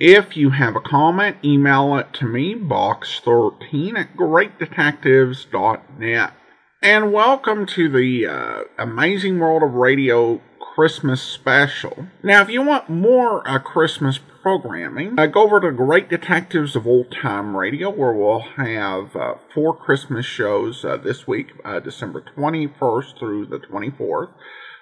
If you have a comment, email it to me, box13 at greatdetectives.net. And welcome to the uh, amazing world of radio Christmas special. Now, if you want more uh, Christmas programming, uh, go over to Great Detectives of Old Time Radio, where we'll have uh, four Christmas shows uh, this week, uh, December 21st through the 24th.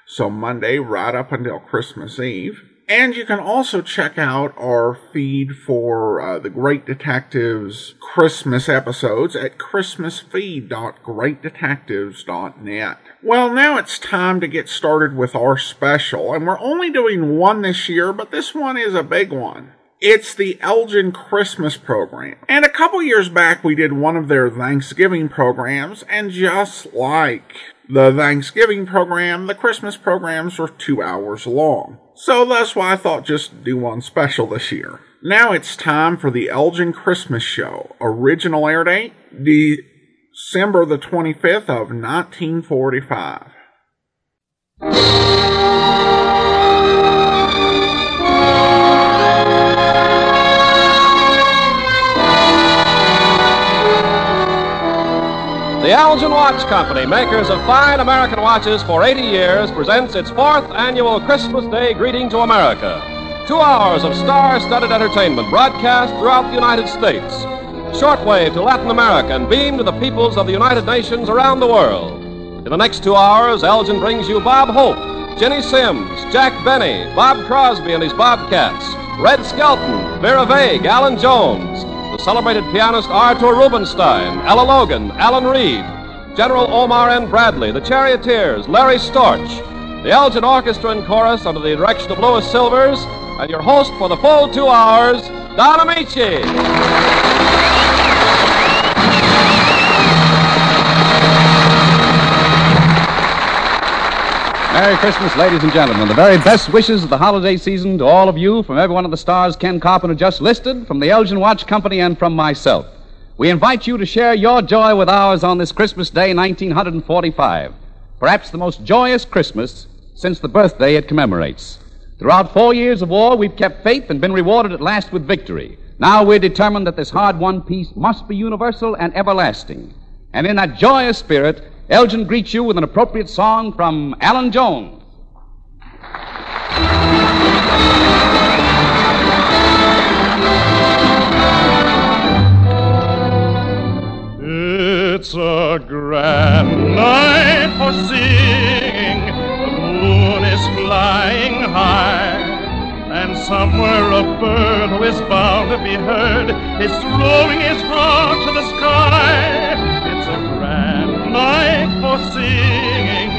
So Monday right up until Christmas Eve. And you can also check out our feed for uh, the Great Detectives Christmas episodes at christmasfeed.greatdetectives.net. Well, now it's time to get started with our special, and we're only doing one this year, but this one is a big one. It's the Elgin Christmas program. And a couple years back, we did one of their Thanksgiving programs, and just like the Thanksgiving program, the Christmas programs were two hours long. So that's why I thought just do one special this year. Now it's time for the Elgin Christmas Show. Original air date, December the 25th of 1945. The Elgin Watch Company, makers of fine American watches for 80 years, presents its fourth annual Christmas Day Greeting to America. Two hours of star studded entertainment broadcast throughout the United States. Shortwave to Latin America and beam to the peoples of the United Nations around the world. In the next two hours, Elgin brings you Bob Hope, Ginny Simms, Jack Benny, Bob Crosby and his Bobcats, Red Skelton, Vera Vague, Allan Jones, the celebrated pianist Arthur Rubinstein, Ella Logan, Alan Reed, General Omar N. Bradley, the Charioteers, Larry Storch, the Elgin Orchestra and Chorus under the direction of Louis Silvers, and your host for the full two hours, Don Ameche. Merry Christmas, ladies and gentlemen. The very best wishes of the holiday season to all of you from every one of the stars Ken Carpenter just listed, from the Elgin Watch Company, and from myself. We invite you to share your joy with ours on this Christmas Day, 1945. Perhaps the most joyous Christmas since the birthday it commemorates. Throughout four years of war, we've kept faith and been rewarded at last with victory. Now we're determined that this hard won peace must be universal and everlasting. And in that joyous spirit, Elgin greets you with an appropriate song from Allan Jones. It's a grand night for singing. The moon is flying high. And somewhere a bird who is bound to be heard is throwing his heart to the sky. Night for singing.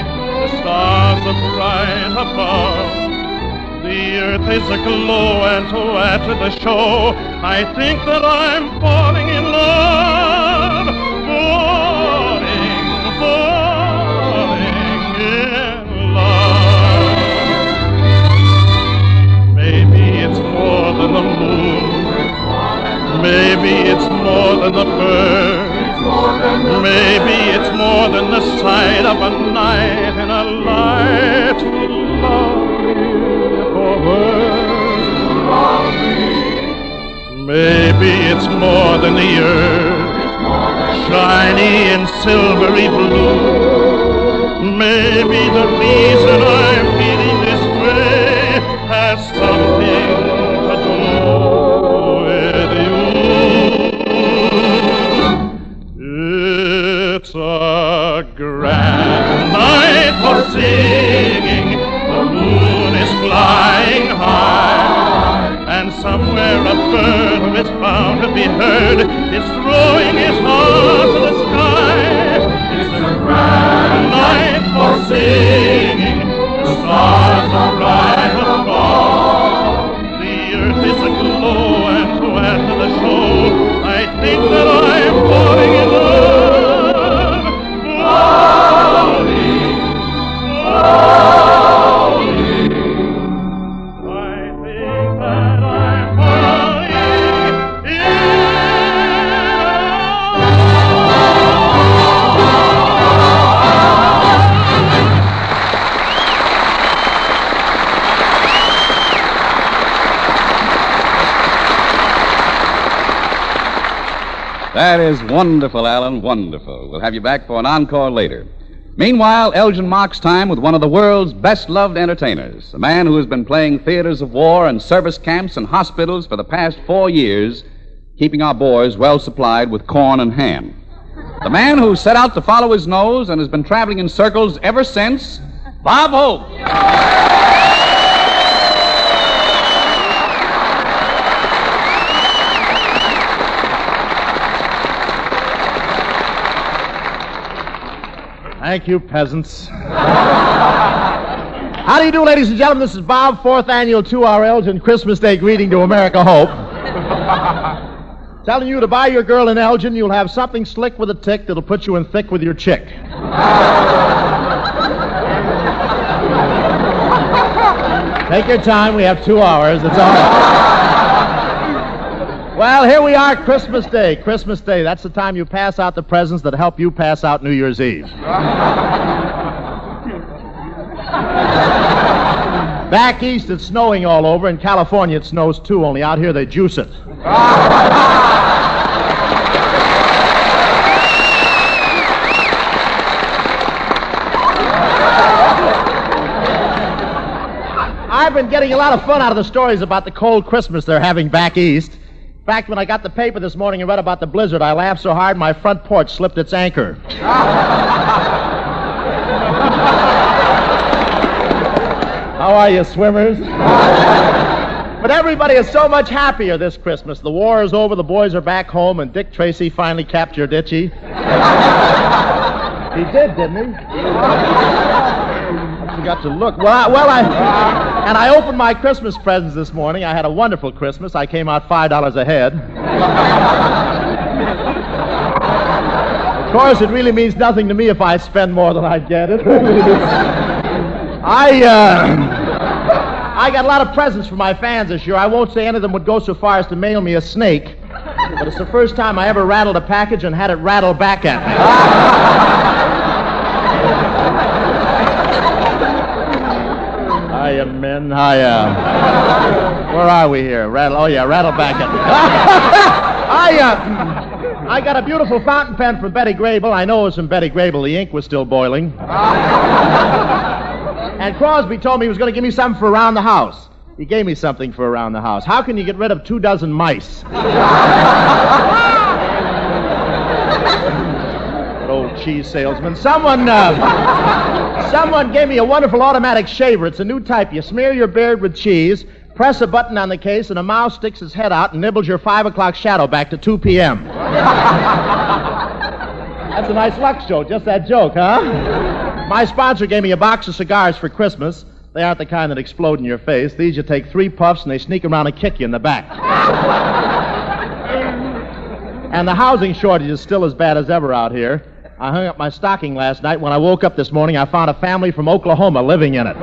The stars are bright above. The earth is aglow, and to to the show, I think that I'm falling in love. Falling, falling in love. Maybe it's more than the moon. Maybe it's more than the birds. Maybe more than the sight of a night in a light to love for words. Maybe it's more than the earth, shiny and silvery blue. Maybe the reason I'm feeling Is wonderful, Allan. Wonderful. We'll have you back for an encore later. Meanwhile, Elgin marks time with one of the world's best loved entertainers, a man who has been playing theaters of war and service camps and hospitals for the past four years, keeping our boys well supplied with corn and ham. The man who set out to follow his nose and has been traveling in circles ever since, Bob Hope. Thank you, peasants. How do you do, ladies and gentlemen? This is Bob, fourth annual two-hour Elgin Christmas Day greeting to America Hope. Telling you to buy your girl in Elgin, you'll have something slick with a tick that'll put you in thick with your chick. Take your time. We have two hours. It's all right. Well, here we are, Christmas Day. Christmas Day. That's the time you pass out the presents that help you pass out New Year's Eve. Back east, it's snowing all over. In California, it snows too, only out here they juice it. I've been getting a lot of fun out of the stories about the cold Christmas they're having back east. Fact, when I got the paper this morning and read about the blizzard, I laughed so hard my front porch slipped its anchor. How are you, swimmers? but everybody is so much happier this Christmas. The war is over, the boys are back home, and Dick Tracy finally captured Itchy. he did, didn't he? I forgot to look. Well, I, well, I and I opened my Christmas presents this morning. I had a wonderful Christmas. I came out five dollars ahead. of course, it really means nothing to me if I spend more than I get. It I uh, I got a lot of presents for my fans this year. I won't say any of them would go so far as to mail me a snake, but it's the first time I ever rattled a package and had it rattle back at me. Men. Hiya. Where are we here? Rattle. Oh yeah, rattle back at me. I uh, I got a beautiful fountain pen from Betty Grable. I know it was from Betty Grable. The ink was still boiling. And Crosby told me he was going to give me something for around the house. He gave me something for around the house. How can you get rid of two dozen mice? Old cheese salesman. Someone, uh, someone gave me a wonderful automatic shaver. It's a new type. You smear your beard with cheese, press a button on the case, and a mouse sticks his head out and nibbles your five o'clock shadow back to 2 p.m. That's a nice luck show. Just that joke, huh? My sponsor gave me a box of cigars for Christmas. They aren't the kind that explode in your face. These you take three puffs and they sneak around and kick you in the back. and the housing shortage is still as bad as ever out here. I hung up my stocking last night. When I woke up this morning, I found a family from Oklahoma living in it.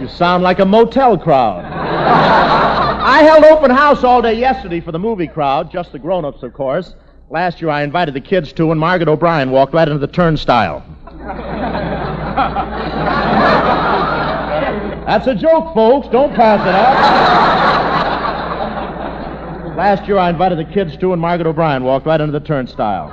you sound like a motel crowd. I held open house all day yesterday for the movie crowd, just the grown ups, of course. Last year I invited the kids too, and Margaret O'Brien walked right into the turnstile. That's a joke, folks. Don't pass it up. Last year I invited the kids too, and Margaret O'Brien walked right into the turnstile.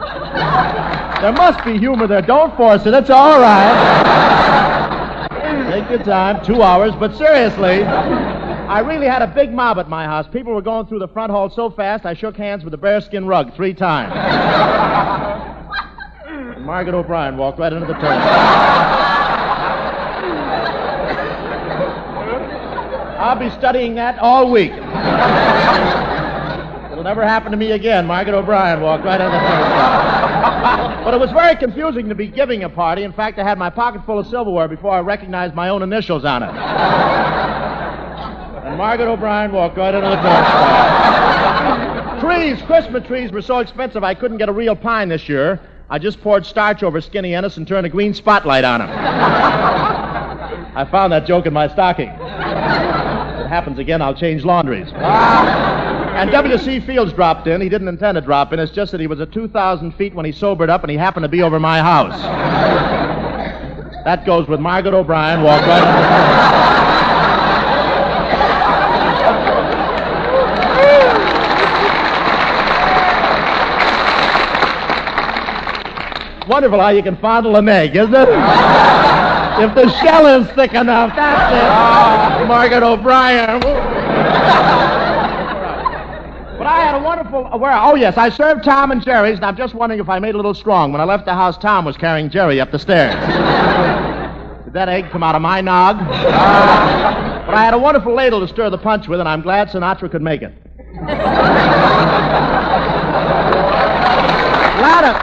There must be humor there. Don't force it. It's all right. Take your time. Two hours. But seriously, I really had a big mob at my house. People were going through the front hall so fast I shook hands with the bearskin rug three times. Margaret O'Brien walked right into the turnstile. I'll be studying that all week. It'll never happen to me again. Margaret O'Brien walked right into the turnstile. but it was very confusing to be giving a party. In fact, I had my pocket full of silverware before I recognized my own initials on it. And Margaret O'Brien walked right into the turnstile. trees, Christmas trees were so expensive I couldn't get a real pine this year. I just poured starch over Skinny Ennis and turned a green spotlight on him. I found that joke in my stocking. It happens again, I'll change laundries. Ah. And W.C. Fields dropped in. He didn't intend to drop in. It's just that he was at 2,000 feet when he sobered up and he happened to be over my house. That goes with Margaret O'Brien. Walk right. Wonderful how you can fondle an egg, isn't it? If the shell is thick enough, that's it. Margaret O'Brien. But I had a wonderful. uh, Where? Oh yes, I served Tom and Jerry's, and I'm just wondering if I made a little strong. When I left the house, Tom was carrying Jerry up the stairs. Did that egg come out of my nog? but I had a wonderful ladle to stir the punch with, and I'm glad Sinatra could make it. Lana,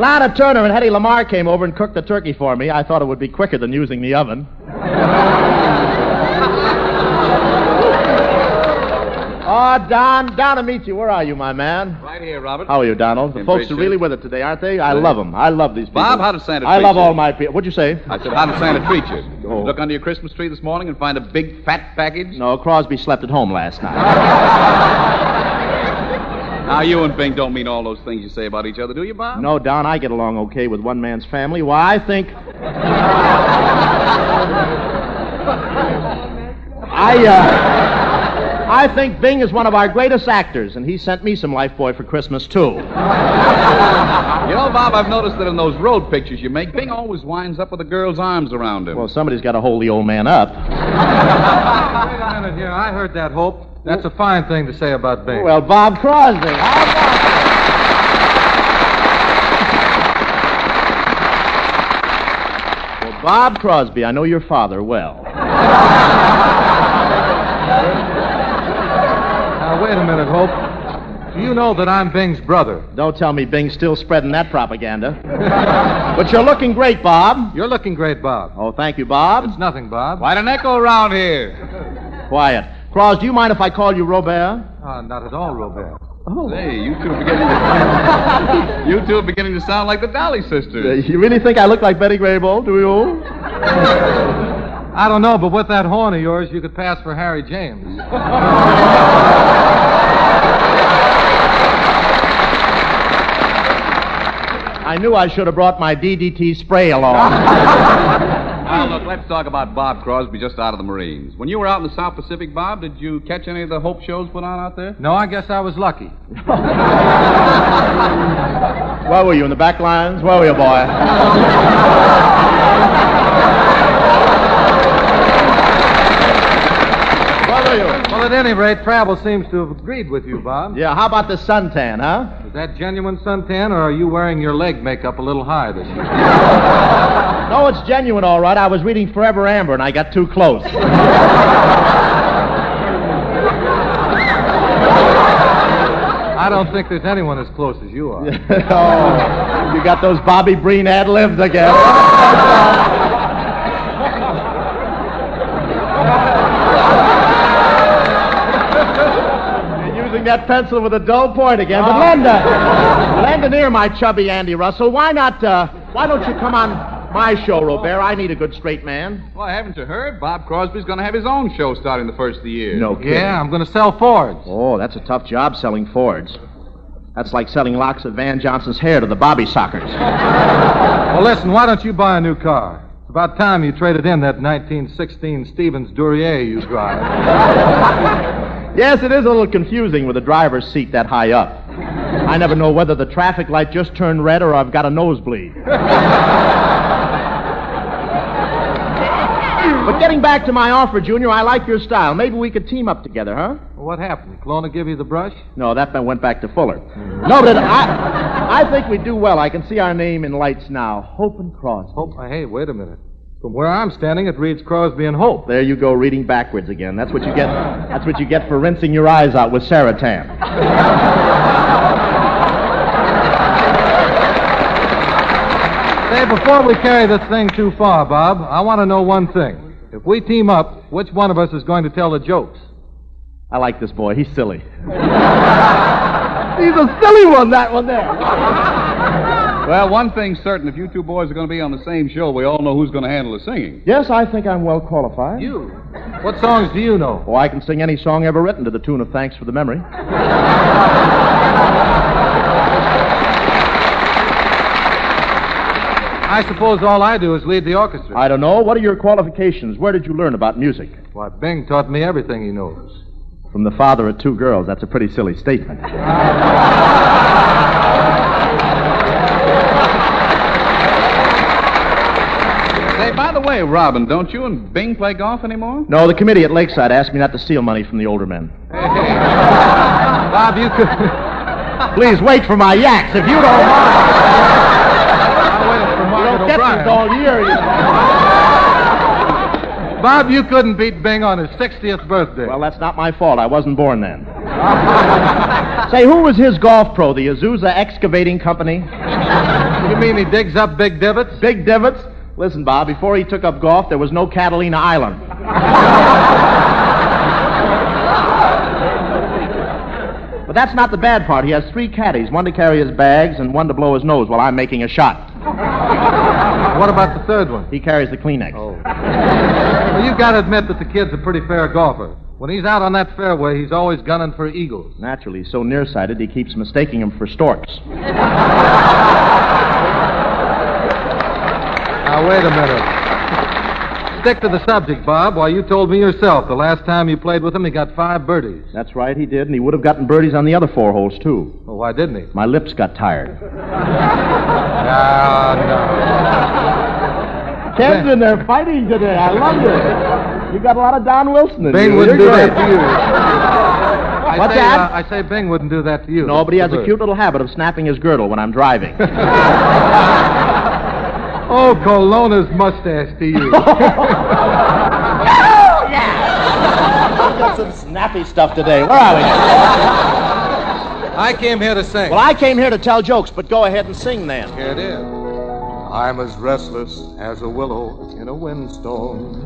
Lana Turner and Hedy Lamarr came over and cooked the turkey for me. I thought it would be quicker than using the oven. Oh, Don, down to meet you. where are you, my man? Right here, Robert. How are you, Donald? The In folks are really shape. with it today, aren't they? I love them. I love these people. Bob, how did Santa I treat I love you? all my people. What'd you say? I said, how did Santa treat you? You Oh. Look under your Christmas tree this morning and find a big fat package? No, Crosby slept at home last night. Now, you and Bing don't mean all those things you say about each other, do you, Bob? no, Don, I get along okay with one man's family. Why, I think. I, uh. I think Bing is one of our greatest actors, and he sent me some Lifebuoy for Christmas, too. You know, Bob, I've noticed that in those road pictures you make, Bing always winds up with a girl's arms around him. Well, somebody's got to hold the old man up. Wait a minute here. I heard that, Hope. That's a fine thing to say about Bing. Well, Bob Crosby. How about Well, Bob Crosby, I know your father well. now, wait a minute, Hope. Do you know that I'm Bing's brother? Don't tell me Bing's still spreading that propaganda. but you're looking great, Bob. You're looking great, Bob. Oh, thank you, Bob. It's nothing, Bob. Quite an echo around here. Quiet. Cross, do you mind if I call you Robert? Uh, not at all, Robert. Oh. Hey, you two are beginning to you two are beginning to sound like the Dolly Uh, sisters. you really think I look like Betty Grable, do you? I don't know, but with that horn of yours, you could pass for Harry James. I knew I should have brought my DDT spray along. Now, look, let's talk about Bob Crosby just out of the Marines. When you were out in the South Pacific, Bob, did you catch any of the Hope shows put on out there? No, I guess I was lucky. Where were you, in the back lines? Where were you, boy? Where were you? Well, at any rate, travel seems to have agreed with you, Bob. Yeah, how about the suntan, huh? Is that genuine suntan, or are you wearing your leg makeup a little high this year? No, it's genuine, all right. I was reading Forever Amber and I got too close. I don't think there's anyone as close as you are. oh, you got those Bobby Breen ad libs again. You're using that pencil with a dull point again. But lend a, lend an ear, my chubby Andy Russell. Why not, uh, why don't you come on my show, Robert? I need a good straight man. Well, haven't you heard? Bob Crosby's going to have his own show starting the first of the year. No kidding. Yeah, I'm going to sell Fords. Oh, that's a tough job selling Fords. That's like selling locks of Van Johnson's hair to the Bobby Soxers. Well, listen, why don't you buy a new car? It's about time you traded in that 1916 Stevens Duryea you drive. Yes, it is a little confusing with the driver's seat that high up. I never know whether the traffic light just turned red or I've got a nosebleed. but getting back to my offer, Junior, I like your style. Maybe we could team up together, huh? Well, what happened? Colonna give you the brush? No, that man went back to Fuller. No, but I, I think we do well. I can see our name in lights now. Hope and Cross. Hope. Hey, wait a minute. From where I'm standing, it reads Crosby and Hope. There you go, reading backwards again. That's what you get. That's what you get for rinsing your eyes out with Saratan. Say, before we carry this thing too far, Bob, I want to know one thing. If we team up, which one of us is going to tell the jokes? I like this boy. He's silly. He's a silly one, that one there. Well, one thing's certain. If you two boys are going to be on the same show, we all know who's going to handle the singing. Yes, I think I'm well qualified. You. What songs do you know? Oh, I can sing any song ever written to the tune of Thanks for the Memory. I suppose all I do is lead the orchestra. I don't know. What are your qualifications? Where did you learn about music? Why, Bing taught me everything he knows. From the father of two girls. That's a pretty silly statement. Say, by the way, Robin, don't you and Bing play golf anymore? No, the committee at Lakeside asked me not to steal money from the older men. Bob, you could. Please wait for my yaks if you don't mind. I waited for You don't get these all year. You. Bob, you couldn't beat Bing on his 60th birthday. Well, that's not my fault. I wasn't born then. Say, who was his golf pro? The Azusa Excavating Company? You mean he digs up big divots? Big divots? Listen, Bob, before he took up golf, there was no Catalina Island. but that's not the bad part. He has three caddies one to carry his bags and one to blow his nose while I'm making a shot. What about the third one? He carries the Kleenex. Oh. Well, you've got to admit that the kid's a pretty fair golfer. When he's out on that fairway, he's always gunning for eagles. Naturally, he's so nearsighted, he keeps mistaking them for storks. Now, wait a minute. Stick to the subject, Bob. Why, you told me yourself the last time you played with him, he got five birdies. That's right, he did, and he would have gotten birdies on the other four holes, too. Well, why didn't he? My lips got tired. Ah, Ken's in there fighting today. I love this. You got a lot of Don Wilson in no. Bing you. wouldn't do You're that great. to you. I What's say, that? Uh, I say Bing wouldn't do that to you. No, but he has a cute little habit of snapping his girdle when I'm driving. Oh, Colonna's mustache to you. Yeah. You got some snappy stuff today. Where are we? I came here to sing. Well, I came here to tell jokes, but go ahead and sing then. Here it is. I'm as restless as a willow in a windstorm.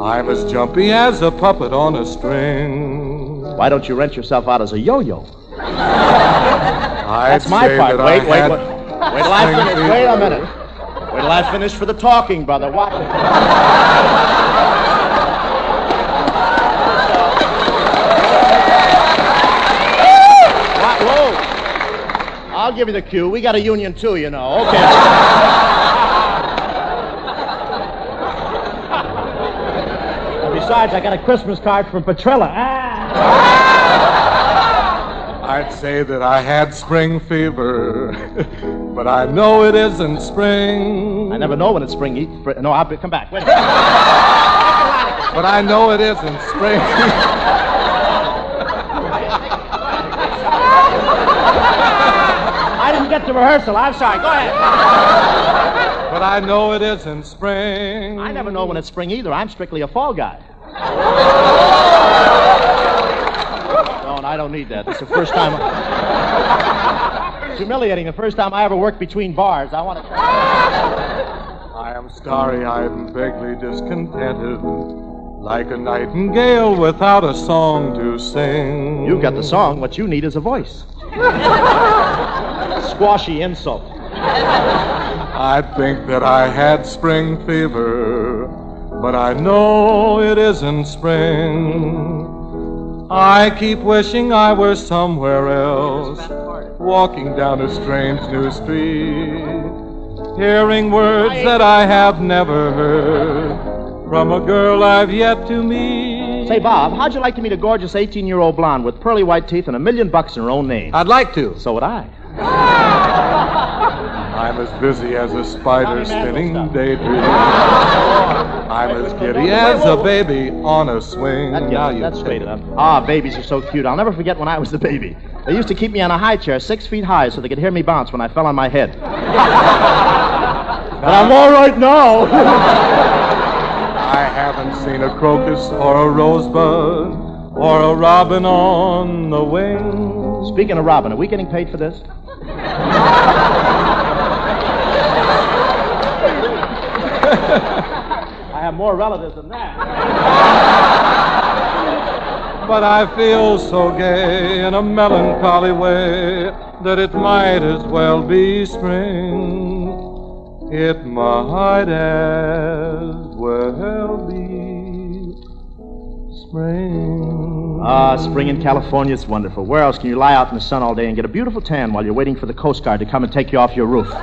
I'm as jumpy as a puppet on a string. Why don't you rent yourself out as a yo-yo? That's my part. that Wait, wait, wait. Wait till I finish. Wait a minute. Wait till I finish for the talking, brother. Watch it. What? Whoa. I'll give you the cue. We got a union too, you know. Okay. Besides, I got a Christmas card from Petrillo. Ah. I'd say that I had spring fever, but I know it isn't spring. I never know when it's spring. No, I'll be, come back. Wait. But I know it isn't spring. I didn't get to rehearsal. I'm sorry. Go ahead. but I know it isn't spring. I never know when it's spring either. I'm strictly a fall guy. No, and I don't need that. It's the first time. It's humiliating. The first time I ever worked between bars. I want to. I am sorry. I'm vaguely discontented, like a nightingale without a song to sing. You've got the song. What you need is a voice. Squashy insult. I think that I had spring fever, but I know it isn't spring. I keep wishing I were somewhere else, walking down a strange new street, hearing words that I have never heard from a girl I've yet to meet. Say, Bob, how'd you like to meet a gorgeous 18 year old blonde with pearly white teeth and a million bucks in her own name? I'd like to. So would I. I'm as busy as a spider spinning stuff. daydreams. I'm as giddy as a baby on a swing. That now you that's take straight it. enough. Ah, babies are so cute. I'll never forget when I was the baby. They used to keep me on a high chair, six feet high, so they could hear me bounce when I fell on my head. but I'm all right now. I haven't seen a crocus or a rosebud or a robin on the wing. Speaking of Robin, are we getting paid for this? I have more relatives than that. But I feel so gay in a melancholy way that it might as well be spring. It might as will be spring. Ah, spring in California is wonderful. Where else can you lie out in the sun all day and get a beautiful tan while you're waiting for the Coast Guard to come and take you off your roof? Say.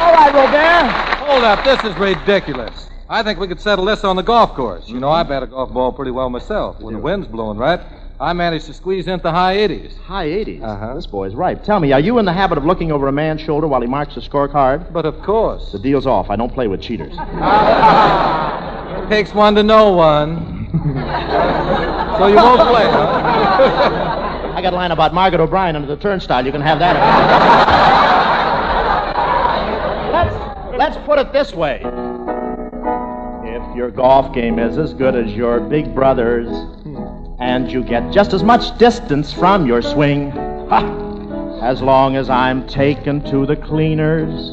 All right, Robert. Hold up. This is ridiculous. I think we could settle this on the golf course. You know, I bet a golf ball pretty well myself when the wind's blowing right. I managed to squeeze into high 80s. High 80s. Uh-huh. This boy's ripe. Tell me, are you in the habit of looking over a man's shoulder while he marks the scorecard? But of course, The deal's off. I don't play with cheaters. it takes one to know one. so you won't play, huh? I got a line about Margaret O'Brien under the turnstile. You can have that. let's, let's put it this way. If your golf game is as good as your big brother's, and you get just as much distance from your swing, ha, as long as I'm taken to the cleaners,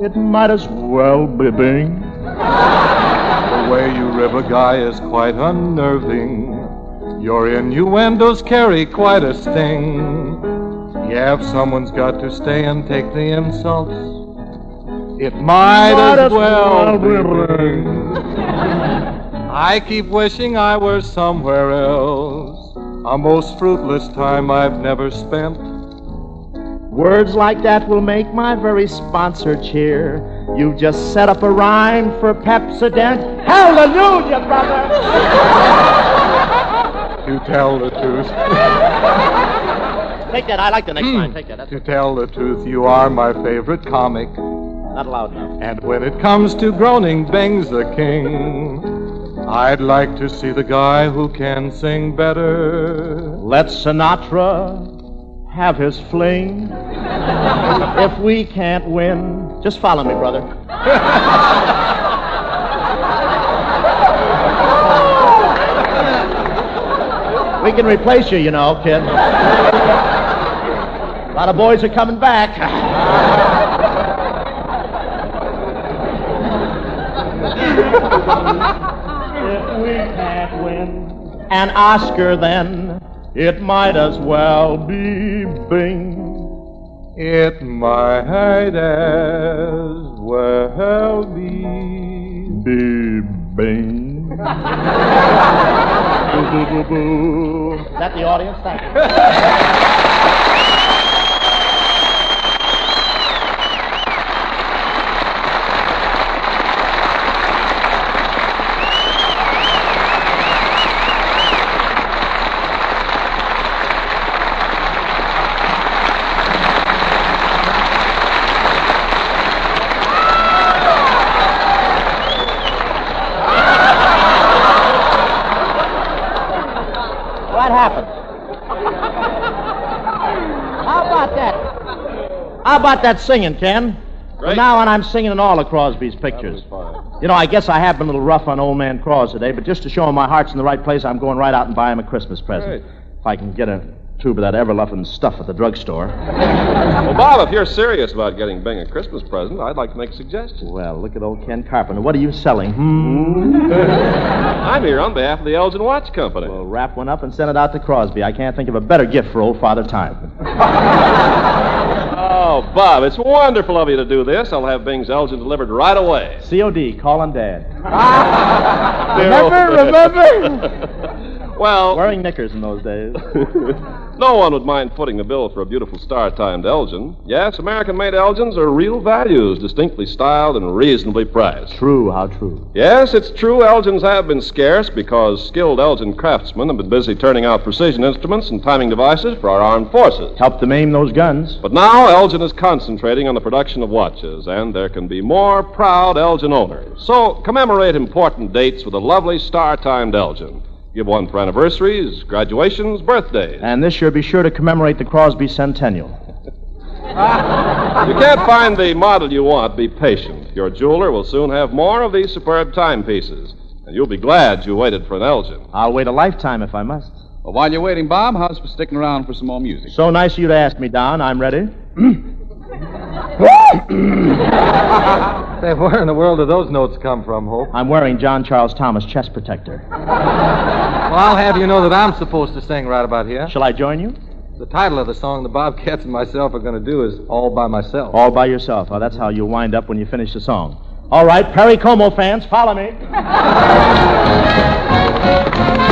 it might as well be Bing. The way you rib a guy is quite unnerving. Your innuendos carry quite a sting. Yeah, if someone's got to stay and take the insults, it might, Might as, as well, well be be Bing. I keep wishing I were somewhere else. A most fruitless time I've never spent. Words like that will make my very sponsor cheer. You've just set up a rhyme for Pepsodent. Hallelujah, brother! To tell the truth, Take that. I like the next hmm. line. Take that. That's to tell the truth, you are my favorite comic. not loud enough. And when it comes to groaning, Bing's the king. I'd like to see the guy who can sing better. Let Sinatra have his fling. if we can't win, just follow me, brother. we can replace you, you know, kid. A lot of boys are coming back. if we can't win an Oscar, then it might as well be Bing. It might as well be. Be Bing. Boo, boo, boo, boo. Is that the audience? Thank you. What happened? How about that? How about that singing, Ken? From now on, I'm singing in all of Crosby's pictures. You know, I guess I have been a little rough on old man Cross today, but just to show him my heart's in the right place, I'm going right out and buy him a Christmas present. If I can get a tube of that Everluffin stuff at the drugstore. Well, Bob, if you're serious about getting Bing a Christmas present, I'd like to make a suggestion. Well, look at old Ken Carpenter. What are you selling? Hmm? I'm here on behalf of the Elgin Watch Company. Well, wrap one up and send it out to Crosby. I can't think of a better gift for old Father Time. Oh, Bob, it's wonderful of you to do this. I'll have Bing's Elgin delivered right away. COD, call him Dad. remember, remember? well, Wearing knickers in those days. no one would mind footing the bill for a beautiful star-timed Elgin. Yes, American-made Elgins are real values, distinctly styled and reasonably priced. true, how true. Yes, it's true Elgins have been scarce because skilled Elgin craftsmen have been busy turning out precision instruments and timing devices for our armed forces. Help them aim those guns. But now Elgin is concentrating on the production of watches, and there can be more proud Elgin owners. So commemorate important dates with a lovely star-timed Elgin. Give one for anniversaries, graduations, birthdays. And this year, be sure to commemorate the Crosby Centennial. If you can't find the model you want, be patient. Your jeweler will soon have more of these superb timepieces, and you'll be glad you waited for an Elgin. I'll wait a lifetime if I must. Well, while you're waiting, Bob, how's for sticking around for some more music? So nice of you to ask me, Don. I'm ready. Say, where in the world do those notes come from, Hope? I'm wearing John Charles Thomas chest protector. Well, I'll have you know that I'm supposed to sing right about here. Shall I join you? The title of the song the Bobcats and myself are going to do is All by Myself. All by yourself. Oh, that's how you'll wind up when you finish the song. All right, Perry Como fans, follow me.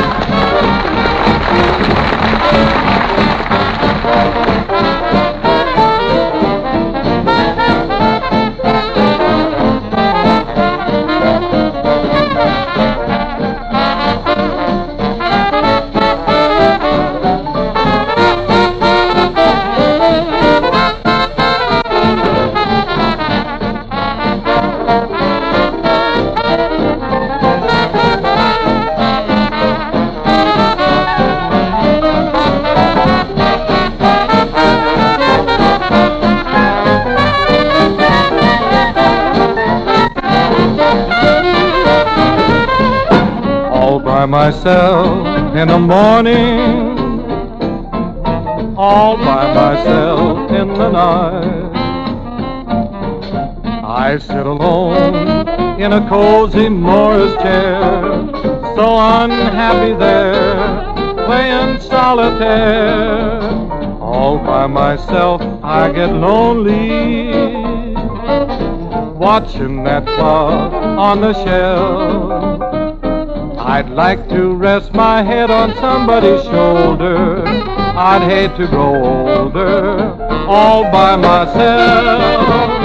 myself in the morning, all by myself in the night. I sit alone in a cozy Morris chair, so unhappy there, playing solitaire. All by myself, I get lonely, watching that clock on the shelf. I'd like to rest my head on somebody's shoulder. I'd hate to grow older all by myself.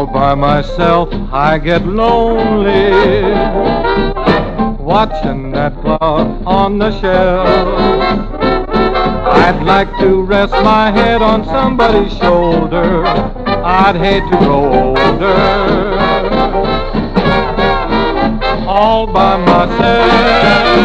All by myself, I get lonely. Watching that clock on the shelf. I'd like to rest my head on somebody's shoulder. I'd hate to grow older. All by myself.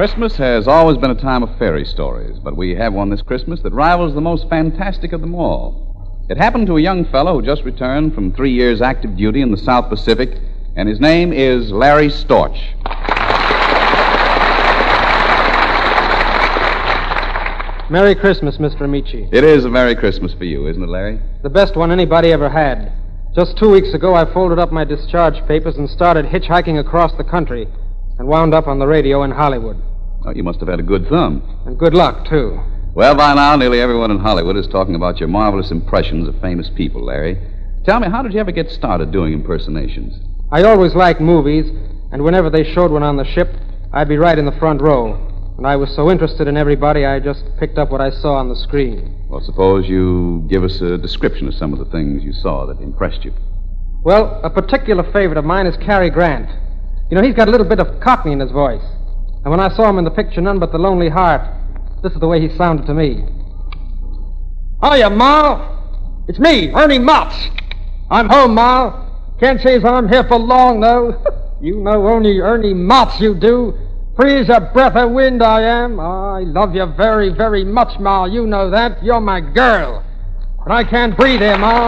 Christmas has always been a time of fairy stories, but we have one this Christmas that rivals the most fantastic of them all. It happened to a young fellow who just returned from three years' active duty in the South Pacific, and his name is Larry Storch. Merry Christmas, Mr. Ameche. It is a Merry Christmas for you, isn't it, Larry? The best one anybody ever had. Just two weeks ago, I folded up my discharge papers and started hitchhiking across the country and wound up on the radio in Hollywood. Oh, you must have had a good thumb. And good luck, too. Well, by now, nearly everyone in Hollywood is talking about your marvelous impressions of famous people, Larry. Tell me, how did you ever get started doing impersonations? I always liked movies, and whenever they showed one on the ship, I'd be right in the front row. And I was so interested in everybody, I just picked up what I saw on the screen. Well, suppose you give us a description of some of the things you saw that impressed you. Well, a particular favorite of mine is Cary Grant. You know, he's got a little bit of cockney in his voice. And when I saw him in the picture None But the Lonely Heart, this is the way he sounded to me. Hiya, Ma. It's me, Ernie Mott. I'm home, Ma. Can't say as I'm here for long, though. you know only Ernie Mott, you do. Free as a breath of wind I am. I love you very, very much, Ma. You know that. You're my girl. But I can't breathe here, Ma.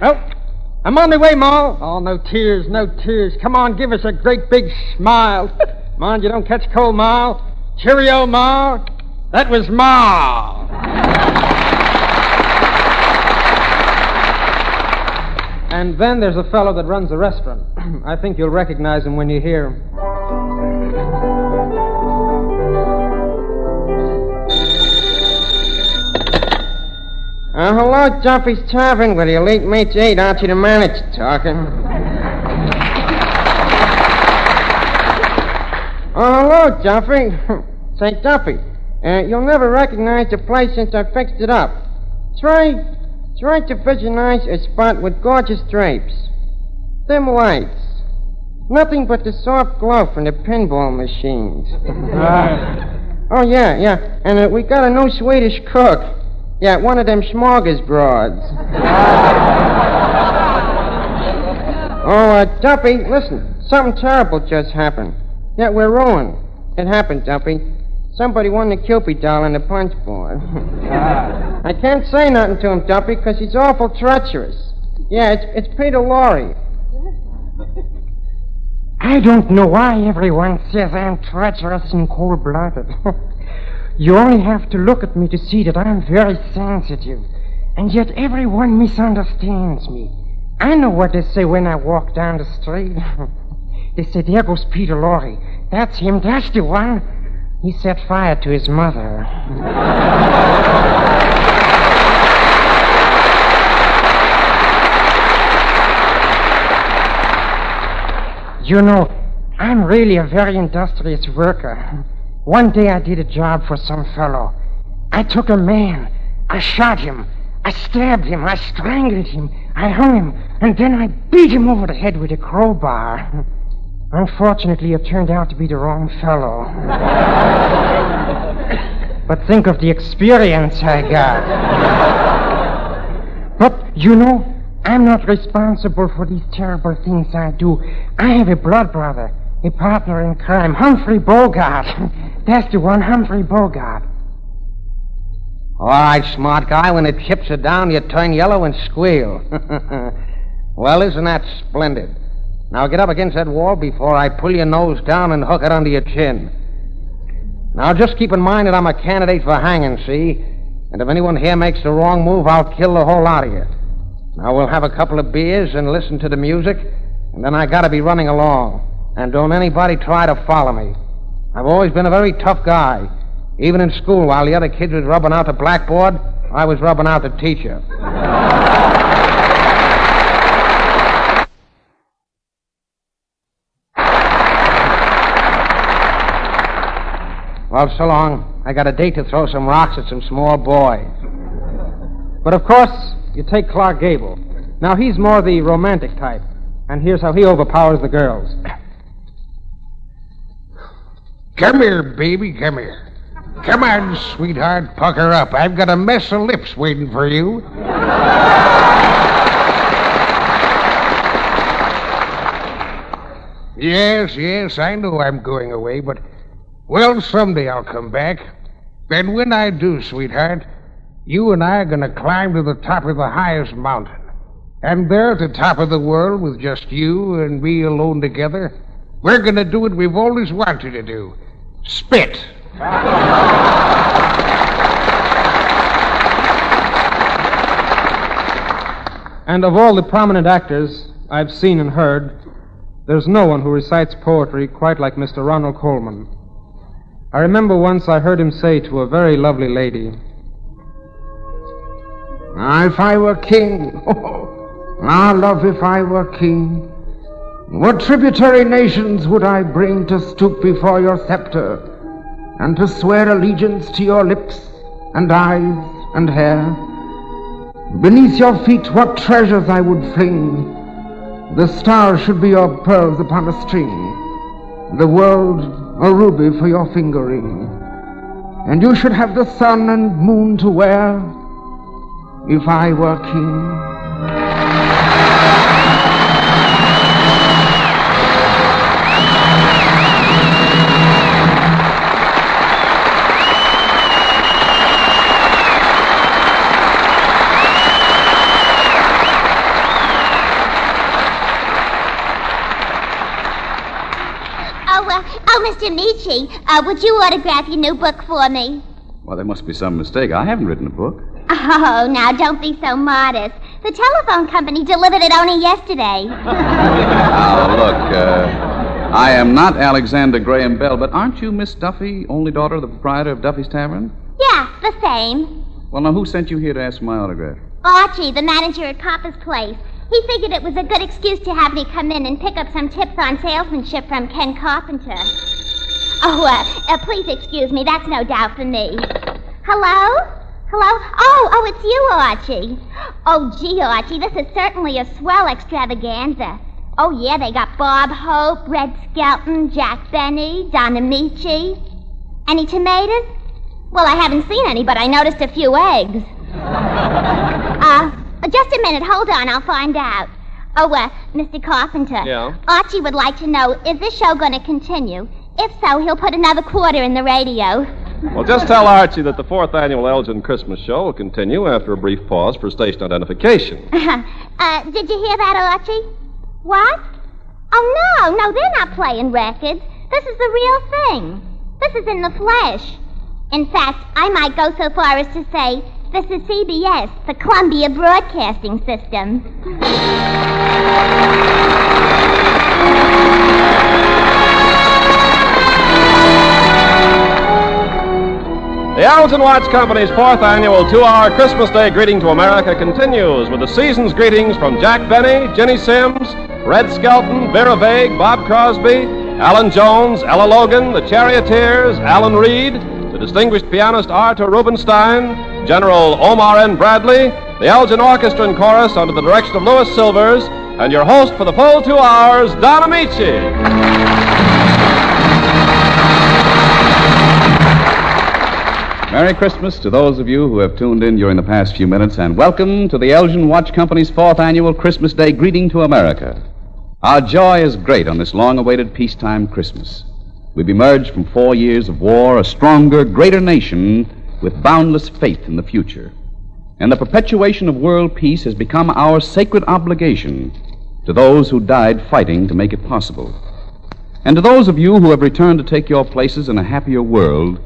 Well, I'm on my way, Ma. Oh, no tears, no tears. Come on, give us a great big smile. Mind you don't catch cold, Ma. Cheerio, Ma. That was Ma. and then there's a fellow that runs a restaurant. I think you'll recognize him when you hear him. Uh, hello, Duffy's Tavern. With your late mate's eight, aren't you the manager talking? oh, hello, Duffy. Say, Duffy, uh, you'll never recognize the place since I fixed it up. Try, try to visualize a spot with gorgeous drapes, dim lights, nothing but the soft glow from the pinball machines. oh yeah, yeah, and uh, we got a new Swedish cook. Yeah, one of them smorgasbords. oh, uh, Duffy, listen. Something terrible just happened. Yeah, we're ruined. It happened, Duffy. Somebody won the Cupid doll on the punch board. I can't say nothing to him, Duffy, because he's awful treacherous. Yeah, it's, it's Peter Lorre. I don't know why everyone says I'm treacherous and cold-blooded. You only have to look at me to see that I'm very sensitive. And yet everyone misunderstands me. I know what they say when I walk down the street. They say, there goes Peter Lorre. That's him. That's the one. He set fire to his mother. you know, I'm really a very industrious worker. One day I did a job for some fellow. I took a man. I shot him. I stabbed him. I strangled him. I hung him. And then I beat him over the head with a crowbar. Unfortunately, it turned out to be the wrong fellow. but think of the experience I got. but, you know, I'm not responsible for these terrible things I do. I have a blood brother, a partner in crime, Humphrey Bogart. That's the one, Humphrey Bogart. All right, smart guy, when it chips you down, you turn yellow and squeal. well, isn't that splendid? Now get up against that wall before I pull your nose down and hook it under your chin. Now just keep in mind that I'm a candidate for hanging, see? And if anyone here makes the wrong move, I'll kill the whole lot of you. Now we'll have a couple of beers and listen to the music, and then I gotta be running along. And don't anybody try to follow me. I've always been a very tough guy. Even in school, while the other kids was rubbing out the blackboard, I was rubbing out the teacher. Well, so long. I got a date to throw some rocks at some small boy. But of course, you take Clark Gable. Now, he's more the romantic type. And here's how he overpowers the girls. Come here, baby, come here. Come on, sweetheart, pucker up. I've got a mess of lips waiting for you. yes, yes, I know I'm going away, but well, someday I'll come back. And when I do, sweetheart, you and I are going to climb to the top of the highest mountain. And there at the top of the world, with just you and me alone together, we're going to do what we've always wanted to do spit. And of all the prominent actors I've seen and heard, there's no one who recites poetry quite like Mr. Ronald Colman. I remember once I heard him say to a very lovely lady, if I were king, ah, love, if I were king, what tributary nations would I bring to stoop before your scepter and to swear allegiance to your lips and eyes and hair? Beneath your feet, what treasures I would fling! The stars should be your pearls upon a string, the world a ruby for your finger ring. And you should have the sun and moon to wear if I were king. Michi, uh, would you autograph your new book for me? Well, there must be some mistake. I haven't written a book. Oh, now don't be so modest. The telephone company delivered it only yesterday. Now, look, uh, I am not Alexander Graham Bell, but aren't you Miss Duffy, only daughter of the proprietor of Duffy's Tavern? yeah, the same. Well, now, who sent you here to ask for my autograph? Archie, the manager at Papa's place. He figured it was a good excuse to have me come in and pick up some tips on salesmanship from Ken Carpenter. Oh, uh, uh, please excuse me. That's no doubt for me. Hello? Hello? Oh, oh, it's you, Archie. Oh, gee, Archie, this is certainly a swell extravaganza. Oh, yeah, they got Bob Hope, Red Skelton, Jack Benny, Don Ameche. Any tomatoes? Well, I haven't seen any, but I noticed a few eggs. Uh, just a minute. Hold on. I'll find out. Oh, uh, Mr. Carpenter. Yeah? Archie would like to know, is this show going to continue? If so, he'll put another quarter in the radio. Well, just tell Archie that the fourth annual Elgin Christmas show will continue after a brief pause for station identification. uh, did you hear that, Archie? What? Oh, no, no, they're not playing records. This is the real thing. This is in the flesh. In fact, I might go so far as to say this is CBS, the Columbia Broadcasting System. Elgin Watch Company's fourth annual two hour Christmas Day greeting to America continues with the season's greetings from Jack Benny, Ginny Simms, Red Skelton, Vera Vague, Bob Crosby, Allan Jones, Ella Logan, the Charioteers, Alan Reed, the distinguished pianist Arthur Rubinstein, General Omar N. Bradley, the Elgin Orchestra and Chorus under the direction of Louis Silvers, and your host for the full two hours, Don Ameche. Merry Christmas to those of you who have tuned in during the past few minutes, and welcome to the Elgin Watch Company's fourth annual Christmas Day greeting to America. Our joy is great on this long awaited peacetime Christmas. We've emerged from four years of war a stronger, greater nation with boundless faith in the future. And the perpetuation of world peace has become our sacred obligation to those who died fighting to make it possible. And to those of you who have returned to take your places in a happier world,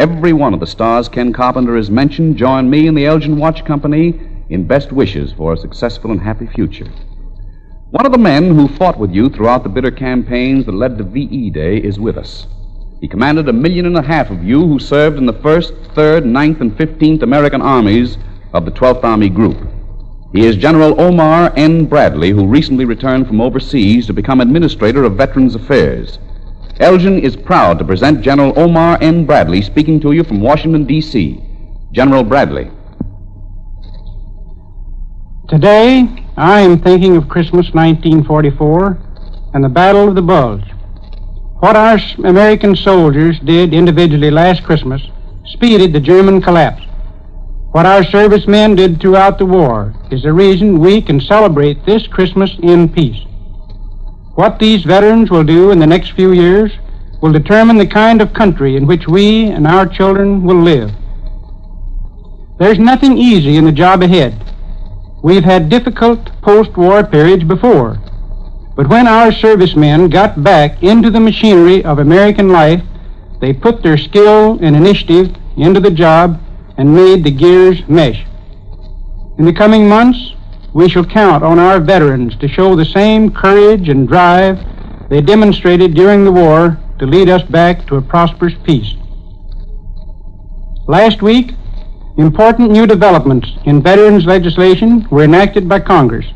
every one of the stars Ken Carpenter has mentioned join me and the Elgin Watch Company in best wishes for a successful and happy future. One of the men who fought with you throughout the bitter campaigns that led to VE Day is with us. He commanded a million and a half of you who served in the 1st, 3rd, 9th, and 15th American Armies of the 12th Army Group. He is General Omar N. Bradley, who recently returned from overseas to become Administrator of Veterans Affairs. Elgin is proud to present General Omar N. Bradley speaking to you from Washington, D.C. General Bradley. Today, I am thinking of Christmas 1944 and the Battle of the Bulge. What our American soldiers did individually last Christmas speeded the German collapse. What our servicemen did throughout the war is the reason we can celebrate this Christmas in peace. What these veterans will do in the next few years will determine the kind of country in which we and our children will live. There's nothing easy in the job ahead. We've had difficult post-war periods before. But when our servicemen got back into the machinery of American life, they put their skill and initiative into the job and made the gears mesh. In the coming months, we shall count on our veterans to show the same courage and drive they demonstrated during the war to lead us back to a prosperous peace. Last week, important new developments in veterans legislation were enacted by Congress.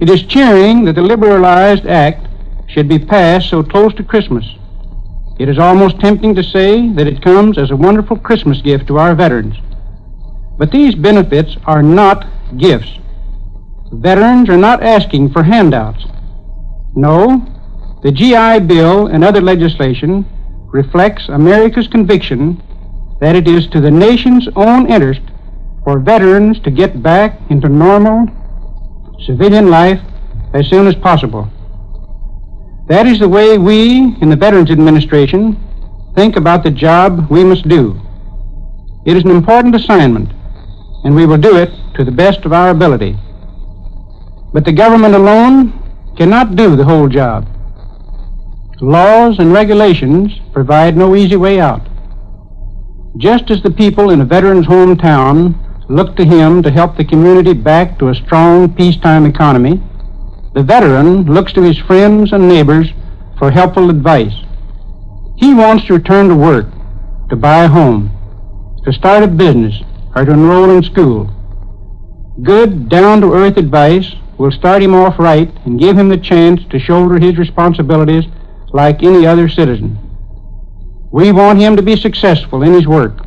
It is cheering that the liberalized act should be passed so close to Christmas. It is almost tempting to say that it comes as a wonderful Christmas gift to our veterans. But these benefits are not gifts. Veterans are not asking for handouts. No, the GI Bill and other legislation reflects America's conviction that it is to the nation's own interest for veterans to get back into normal civilian life as soon as possible. That is the way we in the Veterans Administration think about the job we must do. It is an important assignment, and we will do it to the best of our ability. But the government alone cannot do the whole job. Laws and regulations provide no easy way out. Just as the people in a veteran's hometown look to him to help the community back to a strong peacetime economy, the veteran looks to his friends and neighbors for helpful advice. He wants to return to work, to buy a home, to start a business, or to enroll in school. Good, down to earth advice will start him off right and give him the chance to shoulder his responsibilities like any other citizen. We want him to be successful in his work.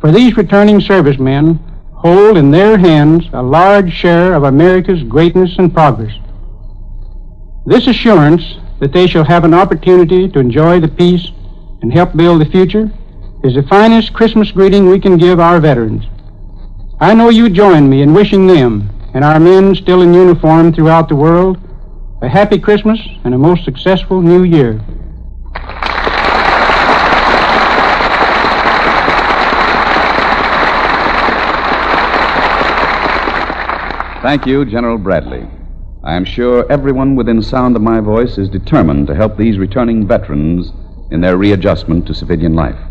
For these returning servicemen hold in their hands a large share of America's greatness and progress. This assurance that they shall have an opportunity to enjoy the peace and help build the future is the finest Christmas greeting we can give our veterans. I know you join me in wishing them and our men still in uniform throughout the world a happy Christmas and a most successful New Year. Thank you, General Bradley. I am sure everyone within sound of my voice is determined to help these returning veterans in their readjustment to civilian life.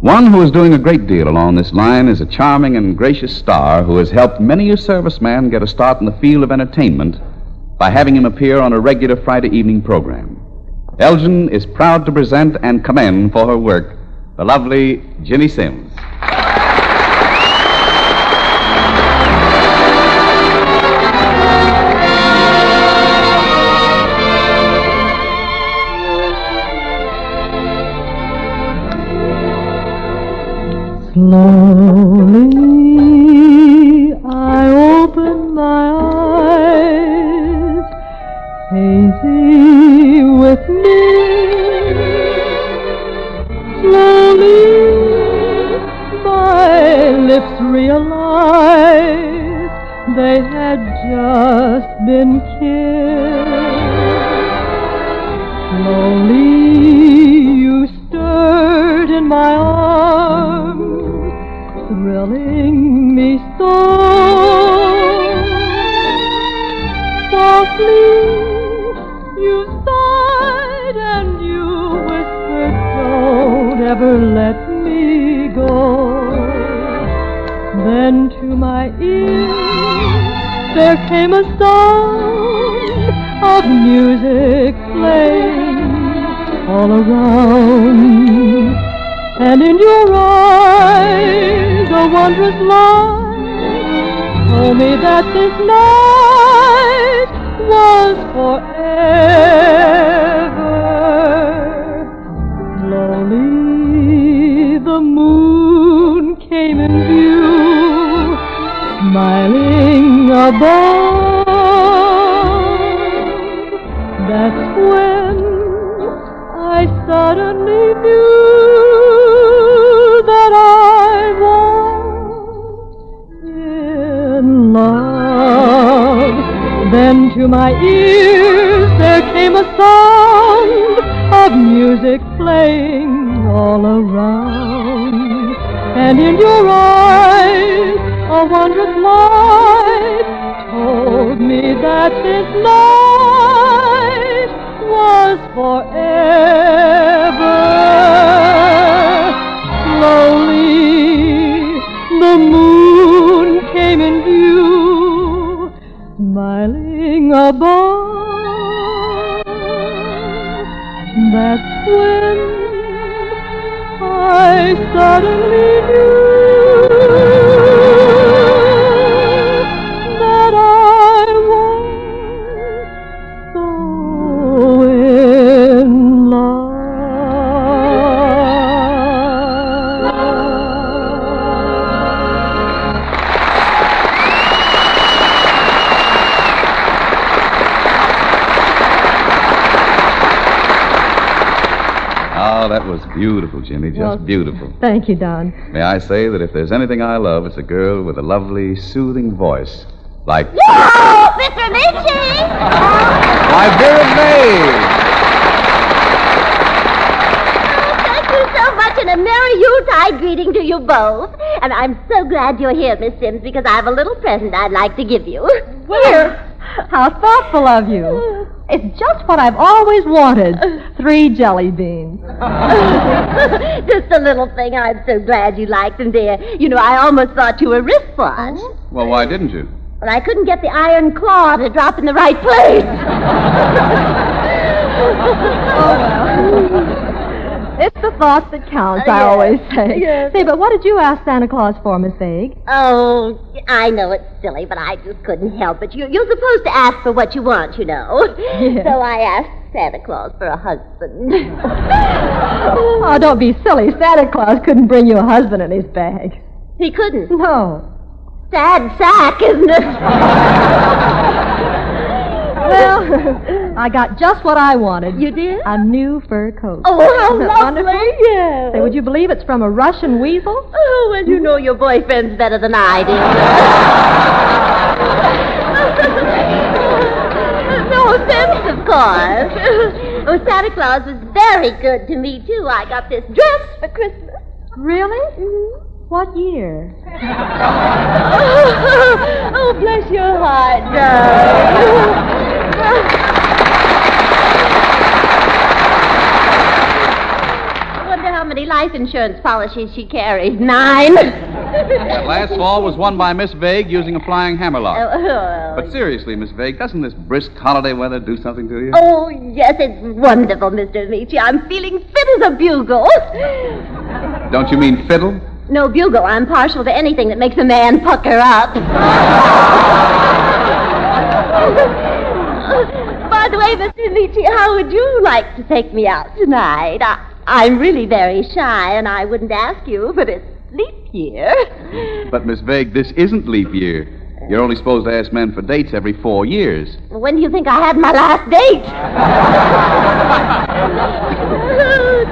One who is doing a great deal along this line is a charming and gracious star who has helped many a serviceman get a start in the field of entertainment by having him appear on a regular Friday evening program. Elgin is proud to present and commend for her work the lovely Ginny Simms. Slowly playing all around. And in your eyes a wondrous light told me that this night was forever. Slowly the moon came in view, smiling above. That's when I suddenly knew beautiful, Jimmy. Just Well- beautiful. Thank you, Don. May I say that if there's anything I love, it's a girl with a lovely, soothing voice. Like Oh, Mr. Mitchie! my dear May. Thank you so much, and a Merry Yuletide greeting to you both. And I'm so glad you're here, Miss Simms, because I have a little present I'd like to give you. Here. How thoughtful of you. It's just what I've always wanted. Three jelly beans. Just a little thing. I'm so glad you liked them, dear. You know, I almost thought you were wristwatch. Well, why didn't you? Well, I couldn't get the iron claw to drop in the right place. Oh, It's the thought that counts, I uh, Yes, always say. yes. Say, but what did you ask Santa Claus for, Miss Vague? Oh, I know it's silly, but I just couldn't help it. You, you're supposed to ask for what you want, you know. Yes. So I asked Santa Claus for a husband. Oh, don't be silly. Santa Claus couldn't bring you a husband in his bag. He couldn't. No. Sad sack, isn't it? Well, I got just what I wanted. You did? A new fur coat. Oh, how lovely. wonderful? Yes. Say, would you believe it's from a Russian weasel? Oh, well, you know your boyfriend's better than I do. no offense, of course. oh, Santa Claus was very good to me, too. I got this dress for Christmas. Really? Mm-hmm. What year? oh, bless your heart, darling. I wonder how many life insurance policies she carries. Nine. That last fall was won by Miss Vague using a flying hammerlock. Oh, oh, But seriously, Miss Vague, doesn't this brisk holiday weather do something to you? oh, yes, it's wonderful, Mr. Ameche. I'm feeling fit as a bugle. Don't you mean fiddle? No, bugle. I'm partial to anything that makes a man pucker up. By the way, Mr. Ameche, how would you like to take me out tonight? I, I'm really very shy, and I wouldn't ask you, but it's leap year. But, Miss Vague, this isn't leap year. You're only supposed to ask men for dates every four years. When do you think I had my last date?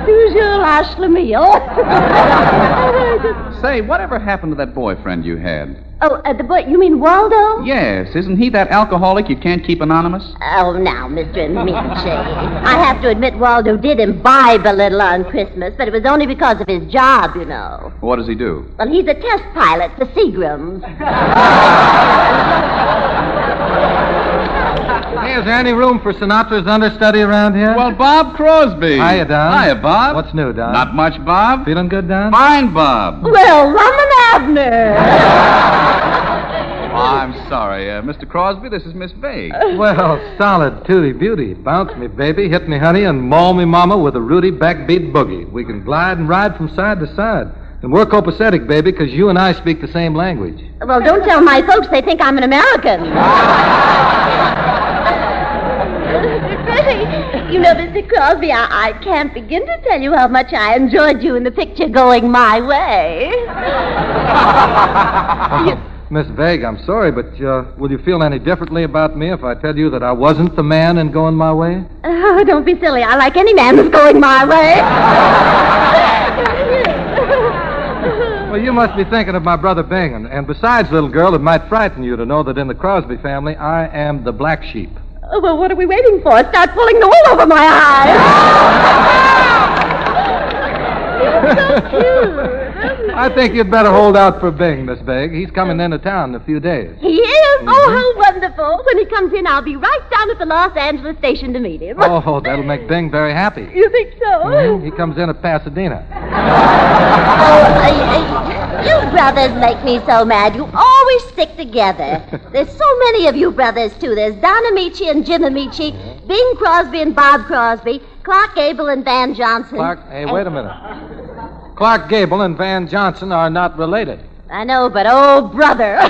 Toujours la schlemiel. Say, whatever happened to that boyfriend you had? oh, uh, the boy, you mean Waldo? Yes, isn't he that alcoholic you can't keep anonymous? Oh, now, Mr. Ameche. I have to admit Waldo did imbibe a little on Christmas, but it was only because of his job, you know. What does he do? Well, he's a test pilot for Seagrams. Hey, is there any room for Sinatra's understudy around here? Well, Bob Crosby. Hiya, Don. Hiya, Bob. What's new, Don? Not much, Bob. Feeling good, Don? Fine, Bob. Well, Lum and Abner. Oh, I'm sorry. Uh, Mr. Crosby, this is Miss Vague. Well, solid tooty beauty. Bounce me, baby, hit me, honey, and maul me, mama, with a Rudy backbeat boogie. We can glide and ride from side to side. And we're copacetic, baby, because you and I speak the same language. Well, don't tell my folks they think I'm an American. you know, Mr. Crosby, I, I can't begin to tell you how much I enjoyed you in the picture going my way. Miss Vague, I'm sorry, but uh, will you feel any differently about me if I tell you that I wasn't the man in going my way? Oh, don't be silly. I like any man that's going my way. Well, you must be thinking of my brother Bing. And, and besides, little girl, it might frighten you to know that in the Crosby family, I am the black sheep. Oh, well, what are we waiting for? Start pulling the wool over my eyes. You're so cute. I think you'd better hold out for Bing, Miss Vague. He's coming into town in a few days. He is? Oh, how wonderful. When he comes in, I'll be right down at the Los Angeles station to meet him. Oh, that'll make Bing very happy. You think so? Mhm. He comes in at Pasadena. Oh, you brothers make me so mad. You always stick together. There's so many of you brothers, too. There's Don Ameche and Jim Ameche, Bing Crosby and Bob Crosby, Clark Gable and Van Johnson. Clark, hey, wait a minute. Clark Gable and Van Johnson are not related. I know, but oh, brother.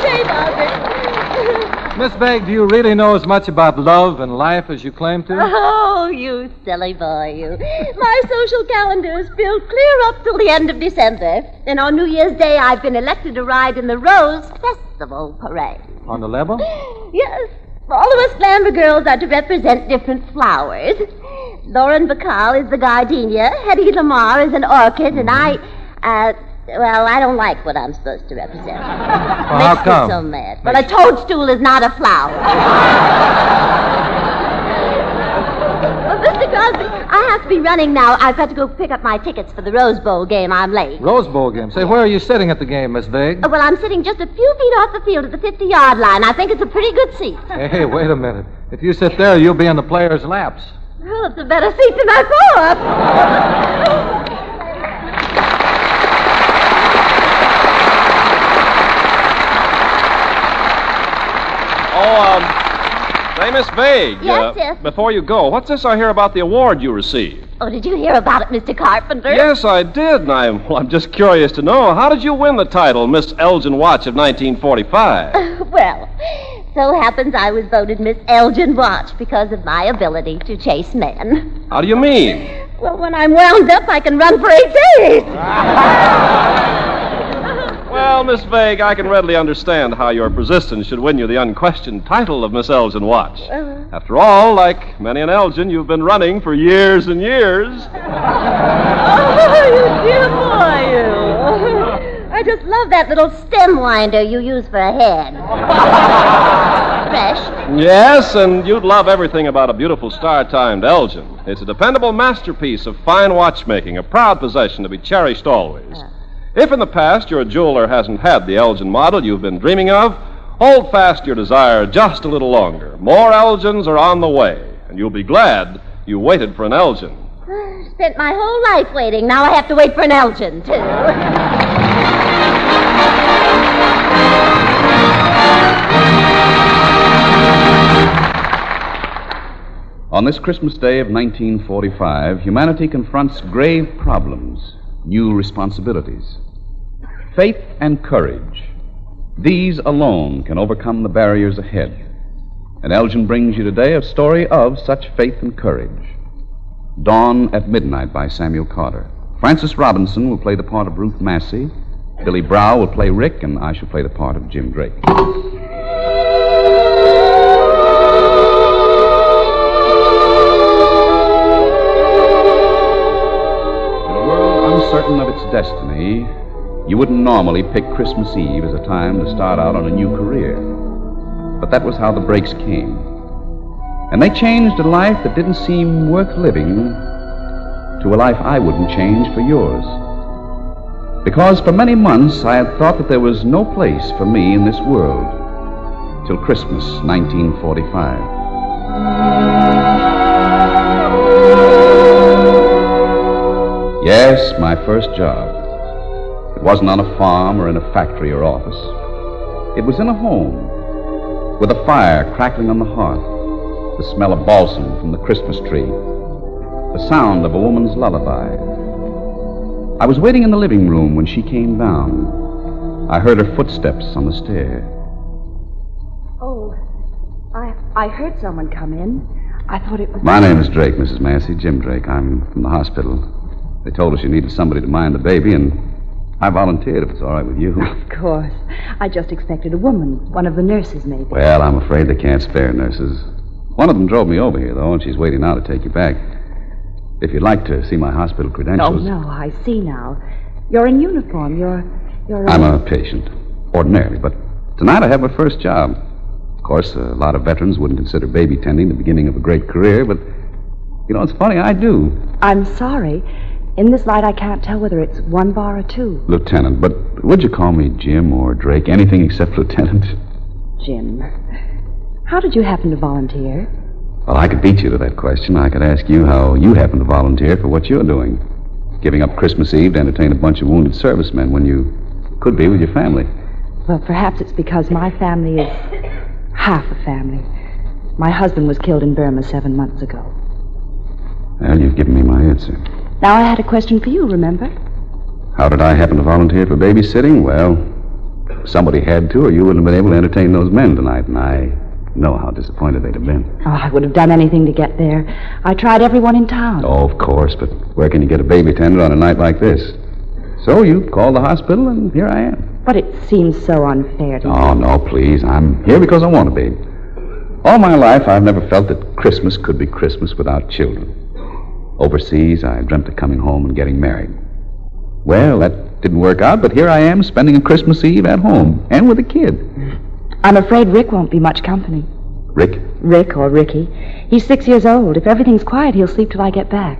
Shame of it. Miss Vague, do you really know as much about love and life as you claim to? Oh, you silly boy, you. My social calendar is filled clear up till the end of December. And on New Year's Day, I've been elected to ride in the Rose Festival Parade. On the level? Yes, all of us glamour girls are to represent different flowers. Lauren Bacall is the gardenia, Hedy Lamarr is an orchid, and I, uh, well, I don't like what I'm supposed to represent. how Makes come? me so mad. Well, a toadstool is not a flower. well, Mr. Crosby, I have to be running now. I've got to go pick up my tickets for the Rose Bowl game. I'm late. Rose Bowl game. Say, where are you sitting at the game, Miss Vague? Oh, well, I'm sitting just a few feet off the field at the 50 yard line. I think it's a pretty good seat. Hey, hey, wait a minute. If you sit there, you'll be in the players' laps. Well, it's a better seat than I thought. Oh, um, say, Miss Vague. Yes, uh, yes. Before you go, what's this I hear about the award you received? Oh, did you hear about it, Mr. Carpenter? Yes, I did, and I'm, well, I'm just curious to know how did you win the title Miss Elgin Watch of 1945? well, so happens I was voted Miss Elgin Watch because of my ability to chase men. How do you mean? Well, when I'm wound up, I can run for eight days. Well, Miss Vague, I can readily understand how your persistence should win you the unquestioned title of Miss Elgin Watch. Uh, After all, like many an Elgin, you've been running for years and years. oh, you dear boy, you. I just love that little stem winder you use for a head. Fresh. Yes, and you'd love everything about a beautiful star-timed Elgin. It's a dependable masterpiece of fine watchmaking, a proud possession to be cherished always. If in the past your jeweler hasn't had the Elgin model you've been dreaming of, hold fast your desire just a little longer. More Elgins are on the way, and you'll be glad you waited for an Elgin. Spent my whole life waiting. Now I have to wait for an Elgin, too. On this Christmas Day of 1945, humanity confronts grave problems, new responsibilities. Faith and courage. These alone can overcome the barriers ahead. And Elgin brings you today a story of such faith and courage. Dawn at Midnight by Samuel Carter. Frances Robinson will play the part of Ruth Massey. Billy Brow will play Rick, and I shall play the part of Jim Drake. World uncertain of its destiny, you wouldn't normally pick Christmas Eve as a time to start out on a new career. But that was how the breaks came. And they changed a life that didn't seem worth living to a life I wouldn't change for yours. Because for many months I had thought that there was no place for me in this world till Christmas 1945. Yes, my first job. It wasn't on a farm or in a factory or office. It was in a home with a fire crackling on the hearth, the smell of balsam from the Christmas tree, the sound of a woman's lullaby. I was waiting in the living room when she came down. I heard her footsteps on the stair. Oh, I I heard someone come in. I thought it was. My name is Drake, Mrs. Massey, Jim Drake. I'm from the hospital. They told us you needed somebody to mind the baby, and I volunteered if it's all right with you. Of course. I just expected a woman, one of the nurses, maybe. Well, I'm afraid they can't spare nurses. One of them drove me over here, though, and she's waiting now to take you back. If you'd like to see my hospital credentials. Oh no, I see now. You're in uniform. You're you're. I'm a patient, ordinarily, but tonight I have my first job. Of course, a lot of veterans wouldn't consider baby tending the beginning of a great career, but, you know, it's funny, I do. I'm sorry. In this light, I can't tell whether it's one bar or two. Lieutenant, but would you call me Jim or Drake? Anything except Lieutenant? Jim, how did you happen to volunteer? Well, I could beat you to that question. I could ask you how you happen to volunteer for what you're doing. Giving up Christmas Eve to entertain a bunch of wounded servicemen when you could be with your family. Well, perhaps it's because my family is half a family. My husband was killed in Burma seven months ago. Well, you've given me my answer. Now I had a question for you, remember? How did I happen to volunteer for babysitting? Well, somebody had to, or you wouldn't have been able to entertain those men tonight, and I know how disappointed they'd have been. Oh, I would have done anything to get there. I tried everyone in town. Oh, of course, but where can you get a baby tender on a night like this? So you called the hospital, and here I am. But it seems so unfair to Oh, no, please. I'm here because I want to be. All my life, I've never felt that Christmas could be Christmas without children. Overseas, I dreamt of coming home and getting married. Well, that didn't work out, but here I am spending a Christmas Eve at home and with a kid. I'm afraid Rick won't be much company. Rick? Rick or Ricky. He's six years old. If everything's quiet, he'll sleep till I get back.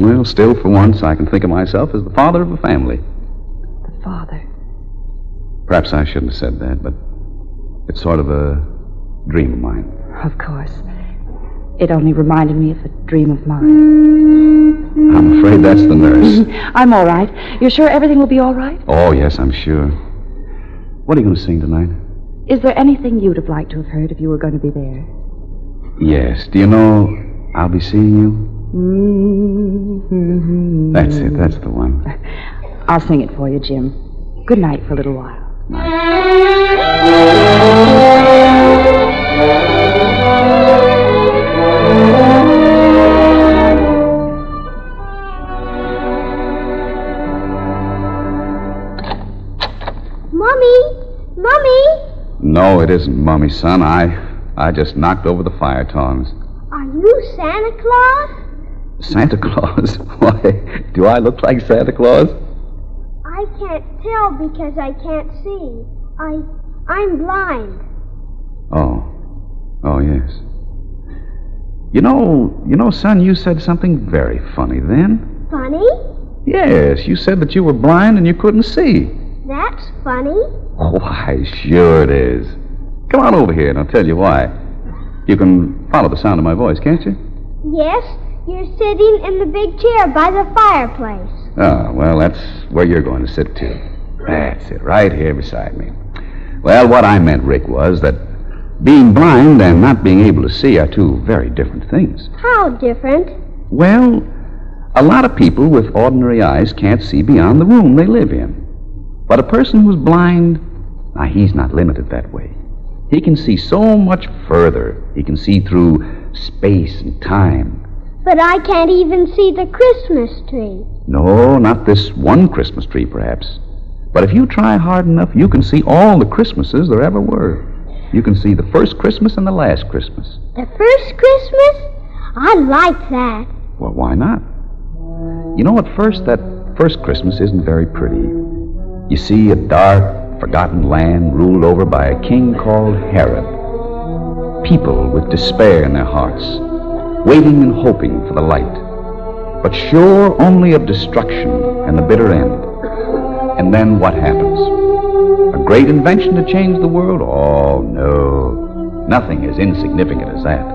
Well, still, for once, I can think of myself as the father of a family. The father. Perhaps I shouldn't have said that, but it's sort of a dream of mine. Of course. It only reminded me of a dream of mine. I'm afraid that's the nurse. I'm all right. You're sure everything will be all right? Oh, yes, I'm sure. What are you going to sing tonight? Is there anything you'd have liked to have heard if you were going to be there? Yes. Do you know I'll be seeing you? Mm-hmm. That's it. That's the one. I'll sing it for you, Jim. Good night for a little while. Mommy! Mommy! No, it isn't, Mummy, son. I, I just knocked over the fire tongs. Are you Santa Claus? Santa Claus? Why, do I look like Santa Claus? I can't tell because I can't see. I I'm blind. Oh. Oh, yes. You know, you know, son, you said something very funny then. Funny? Yes, you said that you were blind and you couldn't see. That's funny. Oh, why, sure it is. Come on over here and I'll tell you why. You can follow the sound of my voice, can't you? Yes, You're sitting in the big chair by the fireplace. Oh, well, that's where you're going to sit, too. That's it, right here beside me. Well, what I meant, Rick, was that being blind and not being able to see are two very different things. How different? Well, a lot of people with ordinary eyes can't see beyond the room they live in. But a person who's blind, now, he's not limited that way. He can see so much further. He can see through space and time. But I can't even see the Christmas tree. No, not this one Christmas tree, perhaps. But if you try hard enough, you can see all the Christmases there ever were. You can see the first Christmas and the last Christmas. The first Christmas? I like that. Well, why not? You know, at first, that first Christmas isn't very pretty. You see a dark, forgotten land ruled over by a king called Herod. People with despair in their hearts, waiting and hoping for the light, but sure only of destruction and the bitter end. And then what happens? A great invention to change the world? Oh, no. Nothing as insignificant as that.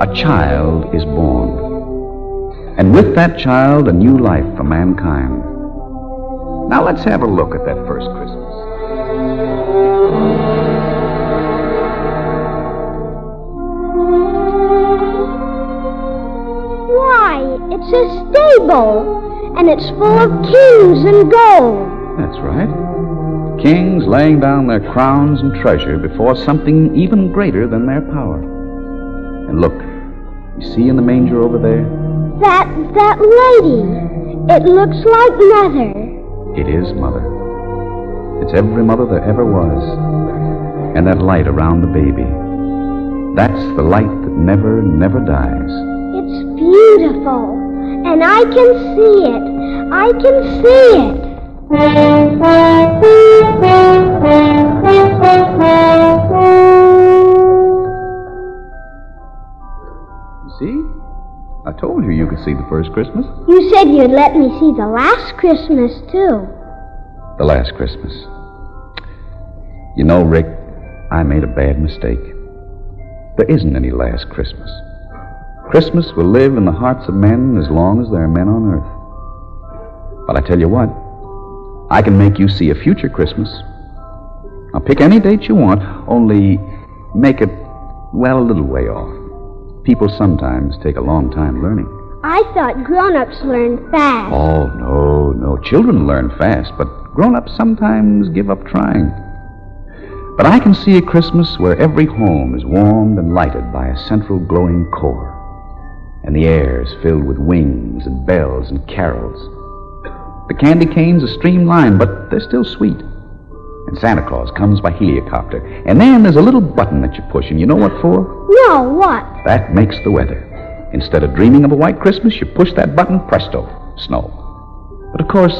A child is born. And with that child, a new life for mankind. Now let's have a look at that first Christmas. It's a stable, and it's full of kings and gold. That's right. Kings laying down their crowns and treasure before something even greater than their power. And look, you see in the manger over there? That that lady. It looks like mother. It is Mother. It's every mother there ever was. And that light around the baby. That's the light that never, never dies. It's beautiful, and I can see it. I can see it. You see? I told you you could see the first Christmas. You said you'd let me see the last Christmas, too. The last Christmas. You know, Rick, I made a bad mistake. There isn't any last Christmas. Christmas will live in the hearts of men as long as there are men on earth. But I tell you what, I can make you see a future Christmas. Now pick any date you want, only make it, well, a little way off. People sometimes take a long time learning. I thought grown-ups learn fast. Oh, no, no. Children learn fast, but grown ups sometimes give up trying. But I can see a Christmas where every home is warmed and lighted by a central glowing core, and the air is filled with wings and bells and carols. The candy canes are streamlined, but they're still sweet. And Santa Claus comes by heliocopter. And then there's a little button that you push, and you know what for? No, what? That makes the weather. Instead of dreaming of a white Christmas, you push that button, presto, snow. But of course,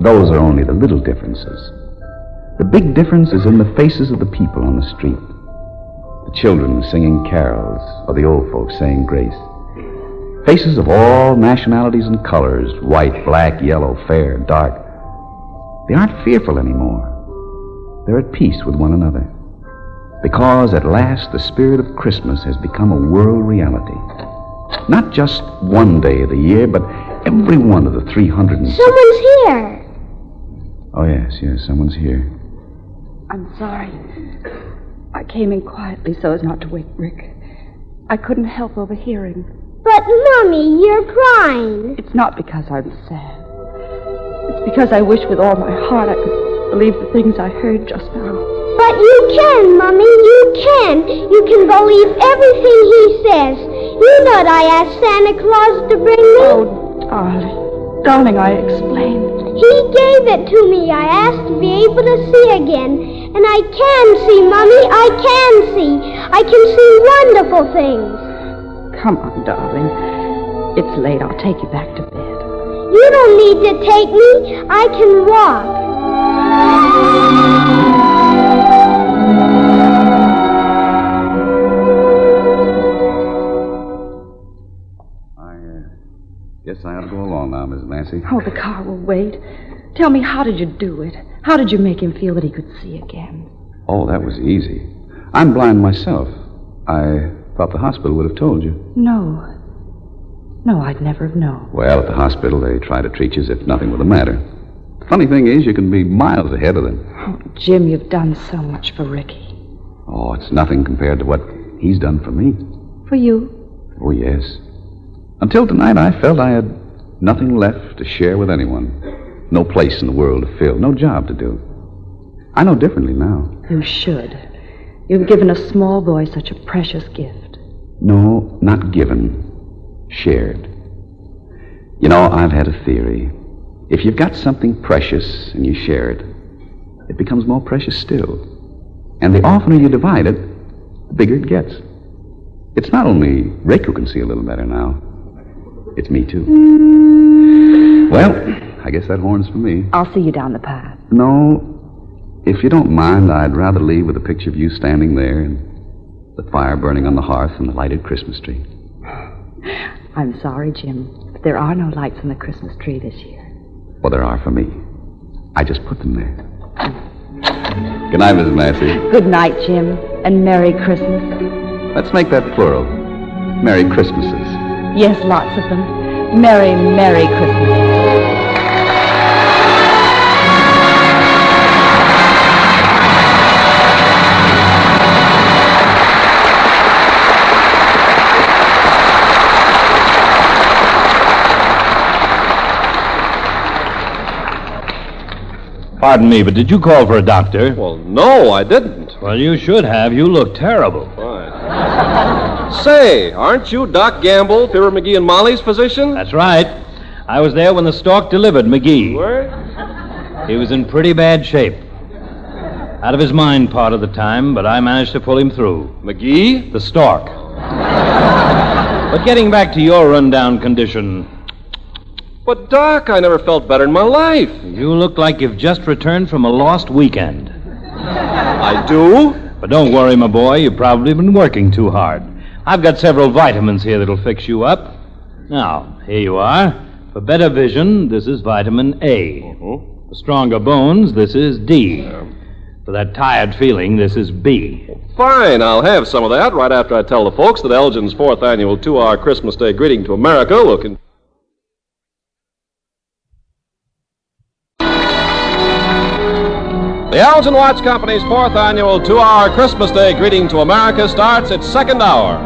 those are only the little differences. The big difference is in the faces of the people on the street. The children singing carols, or the old folks saying grace. Faces of all nationalities and colors white, black, yellow, fair, dark. They aren't fearful anymore. They're at peace with one another. Because at last the spirit of Christmas has become a world reality. Not just one day of the year, but every one of the 300 and... Someone's here. Oh, yes, yes, someone's here. I'm sorry. I came in quietly so as not to wake Rick. I couldn't help overhearing. But, Mummy, you're crying. It's not because I'm sad. It's because I wish with all my heart I could believe the things I heard just now. But you can, Mummy, you can. You can believe everything he says. You know I asked Santa Claus to bring me. Oh, darling. Darling, I explained. He gave it to me. I asked to be able to see again. And I can see, Mummy. I can see. I can see wonderful things. Come on, darling. It's late. I'll take you back to bed. You don't need to take me. I can walk. I uh, guess I ought to go along now, Miss Nancy. Oh, the car will wait. Tell me, how did you do it? How did you make him feel that he could see again? Oh, that was easy. I'm blind myself. I thought the hospital would have told you. No. No, I'd never have known. Well, at the hospital, they try to treat you as if nothing were the matter. The funny thing is, you can be miles ahead of them. Oh, Jim, you've done so much for Ricky. Oh, it's nothing compared to what he's done for me. For you? Oh, yes. Until tonight, I felt I had nothing left to share with anyone. No place in the world to fill, no job to do. I know differently now. You should. You've given a small boy such a precious gift. No, not given, shared. You know, I've had a theory. If you've got something precious and you share it, it becomes more precious still. And the oftener you divide it, the bigger it gets. It's not only Rick who can see a little better now, it's me too. Well, I guess that horn's for me. I'll see you down the path. No, if you don't mind, I'd rather leave with a picture of you standing there and the fire burning on the hearth and the lighted Christmas tree. I'm sorry, Jim, but there are no lights on the Christmas tree this year. Well, there are for me. I just put them there. Good night, Mrs. Massey. Good night, Jim, and Merry Christmas. Let's make that plural. Merry Christmases. Yes, lots of them. Merry, Merry Christmas. Pardon me, but did you call for a doctor? Well, no, I didn't. Well, you should have. You look terrible. Fine. Say, aren't you Doc Gamble, Fibber McGee and Molly's physician? That's right. I was there when the stork delivered McGee. Where? He was in pretty bad shape. Out of his mind part of the time, but I managed to pull him through. McGee? The stork. but getting back to your rundown condition, But, Doc, I never felt better in my life. you look like you've just returned from a lost weekend. I do? But don't worry, my boy. You've probably been working too hard. I've got several vitamins here that'll fix you up. Now, here you are. For better vision, this is vitamin A. Mm-hmm. For stronger bones, this is D. For that tired feeling, this is B. Fine, I'll have some of that right after I tell the folks that Elgin's fourth annual two hour Christmas Day greeting to America will con- The Elgin Watch Company's fourth annual two hour Christmas Day greeting to America starts its second hour.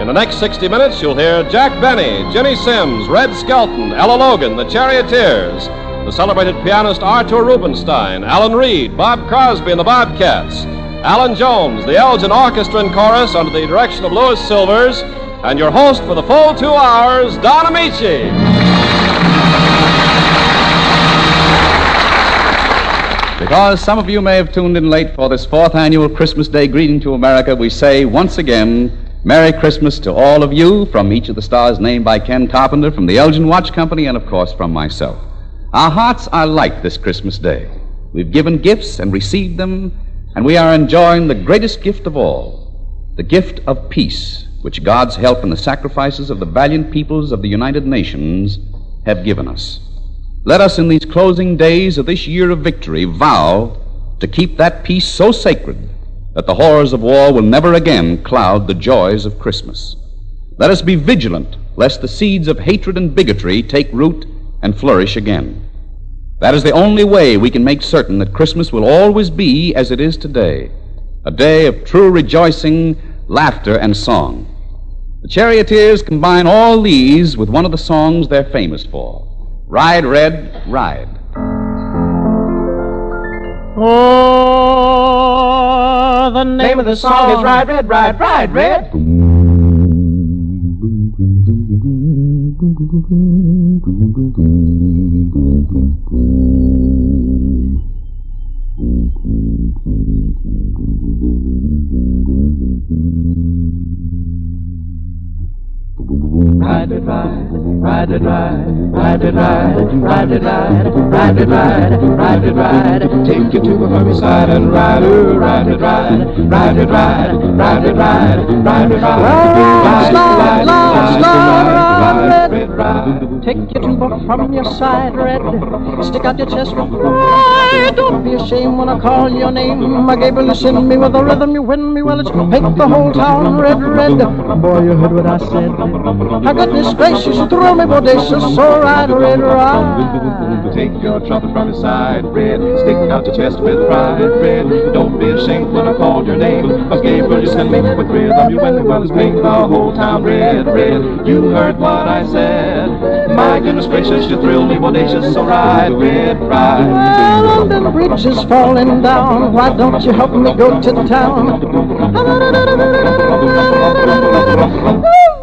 In the next 60 minutes, you'll hear Jack Benny, Ginny Simms, Red Skelton, Ella Logan, the Charioteers, the celebrated pianist Arthur Rubinstein, Alan Reed, Bob Crosby and the Bobcats, Allan Jones, the Elgin Orchestra and Chorus under the direction of Louis Silvers, and your host for the full two hours, Don Ameche. Because some of you may have tuned in late for this fourth annual Christmas Day greeting to America, we say once again, Merry Christmas to all of you from each of the stars named by Ken Carpenter, from the Elgin Watch Company, and of course from myself. Our hearts are light this Christmas Day. We've given gifts and received them, and we are enjoying the greatest gift of all the gift of peace, which God's help and the sacrifices of the valiant peoples of the United Nations have given us. Let us, in these closing days of this year of victory, vow to keep that peace so sacred that the horrors of war will never again cloud the joys of Christmas. Let us be vigilant lest the seeds of hatred and bigotry take root and flourish again. That is the only way we can make certain that Christmas will always be as it is today a day of true rejoicing, laughter, and song. The Charioteers combine all these with one of the songs they're famous for Ride, Red, Ride. Oh, the name of the song is Ride, Red, Ride, Ride, Red. Ride it, ride, ride it, ride, ride it, ride, ride it, ride, ride it, ride, ride it, ride, take you to a mummy and ride, oh, ride it, ride, ride it, ride, ride it, ride, ride it, ride, ride, ride, ride, ride. Take your tuba from your side, red. Stick out your chest with pride. Don't be ashamed when I call your name. I gave you send me with a rhythm. You win me, well, it's make the whole town red, red. Boy, you heard what I said. I got this gracious, you thrill me bodacious. So right, red, right. Take your trumpet from your side, red. Stick it out your chest with pride, red. Don't be ashamed when I called your name. Cause Gabriel, you send me with rhythm. You win me, well, it's make the whole town red, red. You heard what I said. My goodness gracious, you thrill me bodacious. So ride, red, ride. Well, London Bridge is falling down. Why don't you help me go to town?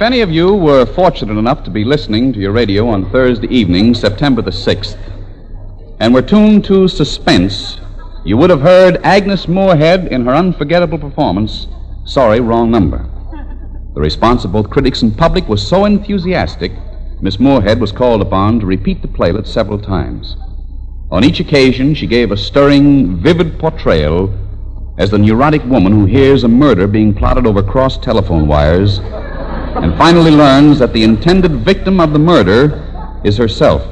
If any of you were fortunate enough to be listening to your radio on Thursday evening, September the 6th, and were tuned to Suspense, you would have heard Agnes Moorehead in her unforgettable performance, Sorry, Wrong Number. The response of both critics and public was so enthusiastic, Miss Moorehead was called upon to repeat the playlet several times. On each occasion, she gave a stirring, vivid portrayal as the neurotic woman who hears a murder being plotted over crossed telephone wires and finally learns that the intended victim of the murder is herself.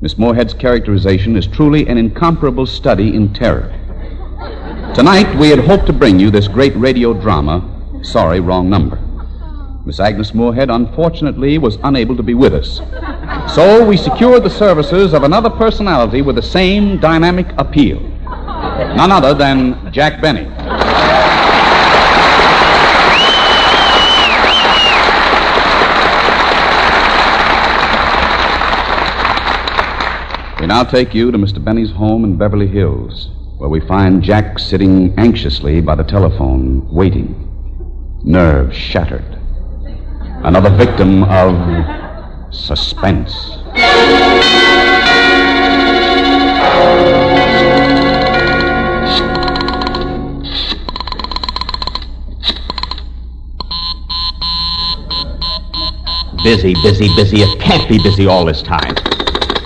Miss Moorehead's characterization is truly an incomparable study in terror. Tonight, we had hoped to bring you this great radio drama, Sorry, Wrong Number. Miss Agnes Moorehead, unfortunately, was unable to be with us. So we secured the services of another personality with the same dynamic appeal. None other than Jack Benny. Now take you to Mr. Benny's home in Beverly Hills, where we find Jack sitting anxiously by the telephone, waiting, nerves shattered. Another victim of suspense. Busy, busy, busy. It can't be busy all this time.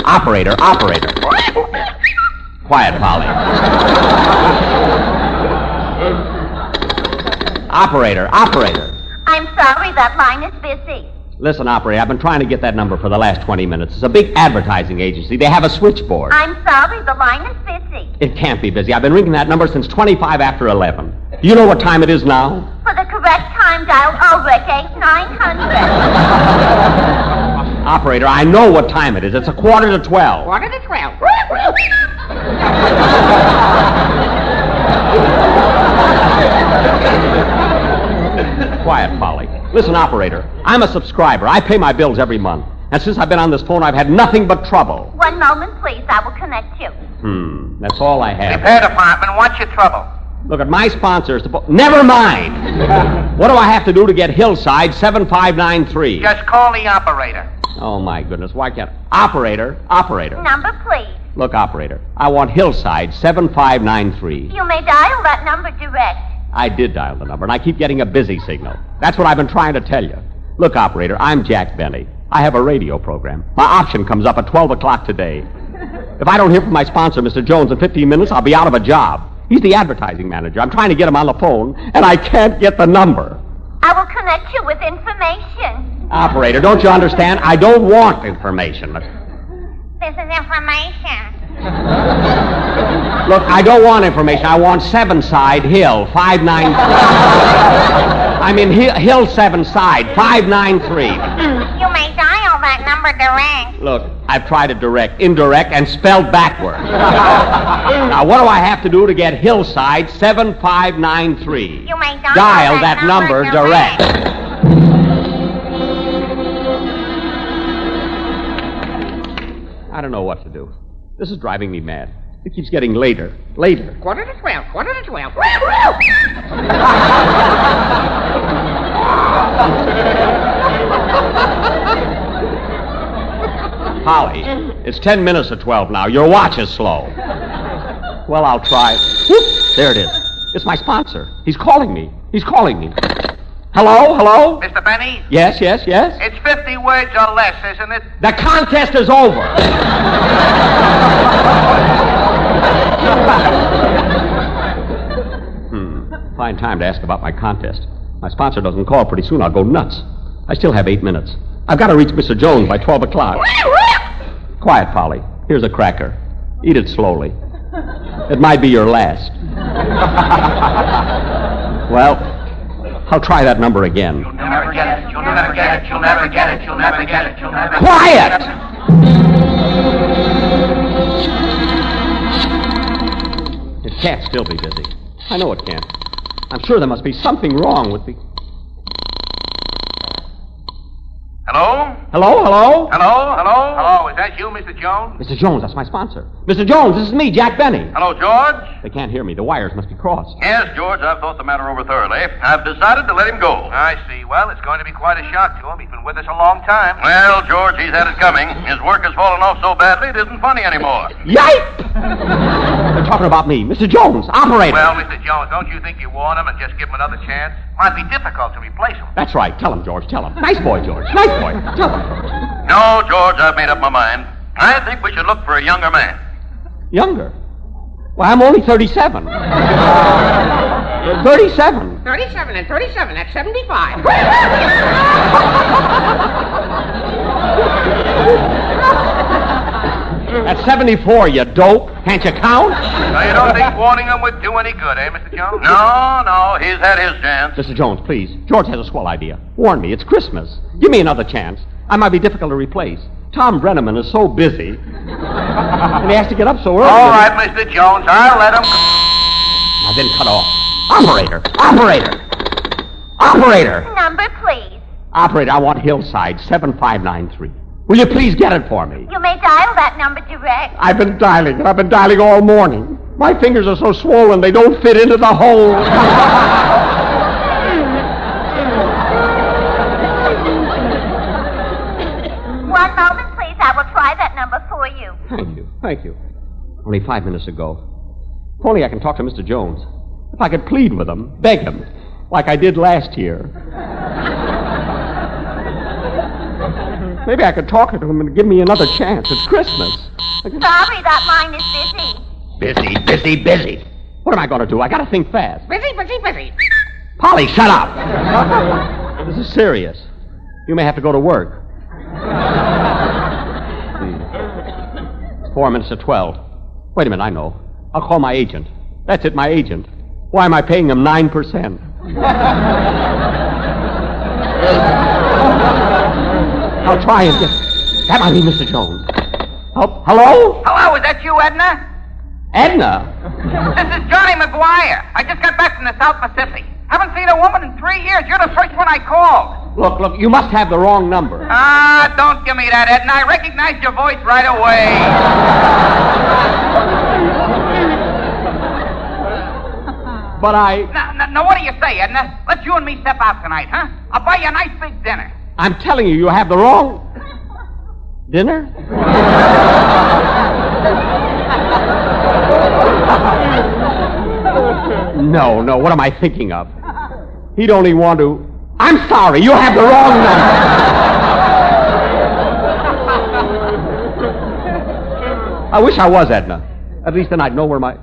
Operator, operator. Quiet, Polly. operator, operator. I'm sorry, that line is busy. Listen, operator, I've been trying to get that number for the last 20 minutes. It's a big advertising agency. They have a switchboard. I'm sorry, the line is busy. It can't be busy. I've been ringing that number since 25 after 11. Do you know what time it is now? For the correct time, dial Ulrich 8900. Operator, I know what time it is. It's a quarter to 12. Quarter to 12. Quiet, Polly. Listen, operator, I'm a subscriber. I pay my bills every month. And since I've been on this phone, I've had nothing but trouble. One moment, please. I will connect you. Hmm, that's all I have. Repair department, what's your trouble? Look at my sponsors. To po- Never mind. what do I have to do to get Hillside 7593? Just call the operator. Oh, my goodness. Why can't. Operator, operator. Number, please. Look, operator, I want Hillside 7593. You may dial that number direct. I did dial the number, and I keep getting a busy signal. That's what I've been trying to tell you. Look, operator, I'm Jack Benny. I have a radio program. My option comes up at 12 o'clock today. If I don't hear from my sponsor, Mr. Jones, in 15 minutes, I'll be out of a job. He's the advertising manager. I'm trying to get him on the phone, and I can't get the number. I will connect you with information. Operator, don't you understand? I don't want information. This is information. Look, I don't want information. I want Seven Side Hill, 593. I mean, Hill, Hill Seven Side, 593. You may dial that number direct. Look, I've tried it direct, indirect, and spelled backwards. now, what do I have to do to get Hillside 7593? You may dial, Dial that number direct. I don't know what to do. This is driving me mad. It keeps getting later, later. Quarter to twelve, quarter to twelve. Polly, it's ten minutes to twelve now. Your watch is slow. Well, I'll try. Whoop, there it is. It's my sponsor. He's calling me. He's calling me. Hello, hello? Mr. Benny? Yes, yes, yes. It's 50 words or less, isn't it? The contest is over. hmm. Fine time to ask about my contest. My sponsor doesn't call pretty soon. I'll go nuts. I still have eight minutes. I've got to reach Mr. Jones by 12 o'clock. Quiet, Polly. Here's a cracker. Eat it slowly. It might be your last. well, I'll try that number again. You'll never get it. You'll never get it. You'll never get it. You'll never get it. You'll never get it. Quiet! It can't still be busy. I know it can't. I'm sure there must be something wrong with the. Hello? Hello, hello? Hello? Hello? Hello? Is that you, Mr. Jones? Mr. Jones, that's my sponsor. Mr. Jones, this is me, Jack Benny. Hello, George? They can't hear me. The wires must be crossed. Yes, George, I've thought the matter over thoroughly. I've decided to let him go. I see. Well, it's going to be quite a shock to him. He's been with us a long time. Well, George, he's had it coming. His work has fallen off so badly it isn't funny anymore. Yipe! They're talking about me. Mr. Jones, operator. Well, Mr. Jones, don't you think you warn him and just give him another chance? Might be difficult to replace him. That's right. Tell him, George. Tell him. Nice boy, George. Nice boy. Tell him. No, George, I've made up my mind. I think we should look for a younger man. Younger? Well, I'm only 37. 37. 37 and 37, that's 75. That's 74, you dope. Can't you count? Now, you don't think warning him would do any good, eh, Mr. Jones? No, no, he's had his chance. Mr. Jones, please. George has a swell idea. Warn me. It's Christmas. Give me another chance. I might be difficult to replace. Tom Breneman is so busy. and he has to get up so early. All right, Mr. Jones, I'll let him. Now then cut off. Operator! Operator! Operator! Number, please. Operator, I want Hillside 7593. Will you please get it for me? You may dial that number direct. I've been dialing, and I've been dialing all morning. My fingers are so swollen they don't fit into the hole. One moment, please. I will try that number for you. Thank you. Thank you. Only five minutes ago. If only I can talk to Mr. Jones. If I could plead with him, beg him, like I did last year. Maybe I could talk to him and give me another chance. It's Christmas. Sorry, that line is busy. Busy, busy, busy. What am I going to do? I got to think fast. busy, busy, busy. Polly, shut up. this is serious. You may have to go to work. Four minutes to twelve. Wait a minute, I know. I'll call my agent. That's it, my agent. Why am I paying him nine percent? I'll try and get. That might be Mr. Jones. Oh, hello? Hello, is that you, Edna? Edna? This is Johnny McGuire. I just got back from the South Pacific. Haven't seen a woman in three years. You're the first one I called. Look, look, you must have the wrong number. Ah, don't give me that, Edna. I recognized your voice right away. But I. Now, now, now, what do you say, Edna? Let's you and me step out tonight, huh? I'll buy you a nice big dinner. I'm telling you, you have the wrong. Dinner? No, no, what am I thinking of? He'd only want to. I'm sorry, you have the wrong number. I wish I was Edna. At least then I'd know where my.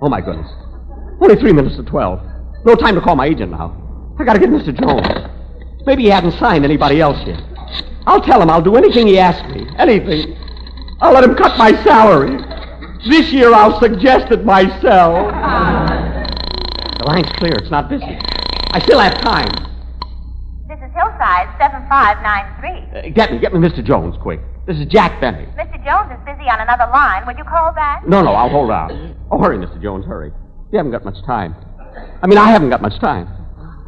Oh, my goodness. Only three minutes to twelve. No time to call my agent now. I gotta get Mr. Jones. Maybe he hasn't signed anybody else yet. I'll tell him I'll do anything he asks me. Anything. I'll let him cut my salary. This year I'll suggest it myself. The line's clear. It's not busy. I still have time. This is Hillside 7593. Uh, get me, get me Mr. Jones, quick. This is Jack Benny. Mr. Jones is busy on another line. Would you call back? No, no, I'll hold out. Oh, hurry, Mr. Jones, hurry. You haven't got much time. I mean, I haven't got much time.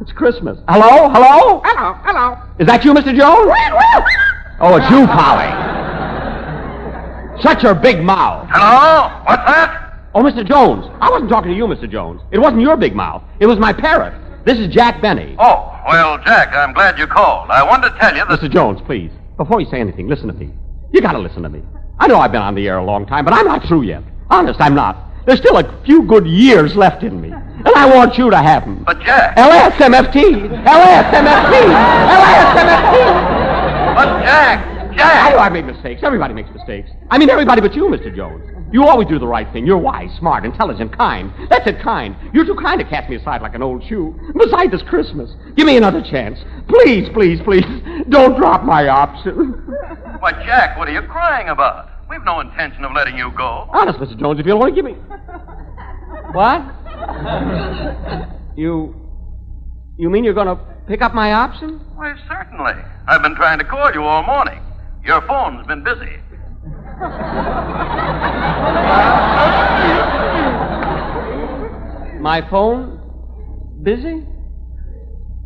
It's Christmas. Hello? Hello? Hello, hello. Is that you, Mr. Jones? Oh, it's you, Polly. Shut your big mouth. Hello? What's that? Oh, Mr. Jones. I wasn't talking to you, Mr. Jones. It wasn't your big mouth. It was my parrot. This is Jack Benny. Oh, well, Jack, I'm glad you called. I wanted to tell you that. Mr. Jones, please. Before you say anything, listen to me. You gotta listen to me. I know I've been on the air a long time, but I'm not through yet. Honest, I'm not. There's still a few good years left in me. And I want you to have them. But, Jack. LSMFT! LSMFT! LSMFT! But, Jack! Jack! I know I've made mistakes. Everybody makes mistakes. I mean, everybody but you, Mr. Jones. You always do the right thing. You're wise, smart, intelligent, kind. That's it, kind. You're too kind to cast me aside like an old shoe. Besides, this Christmas. Give me another chance. Please, please, please. Don't drop my option. Why, Jack, what are you crying about? We've no intention of letting you go. Honest, Mr. Jones, if you don't want to give me. What? You. You mean you're going to pick up my option? Why, certainly. I've been trying to call you all morning. Your phone's been busy. My phone? Busy?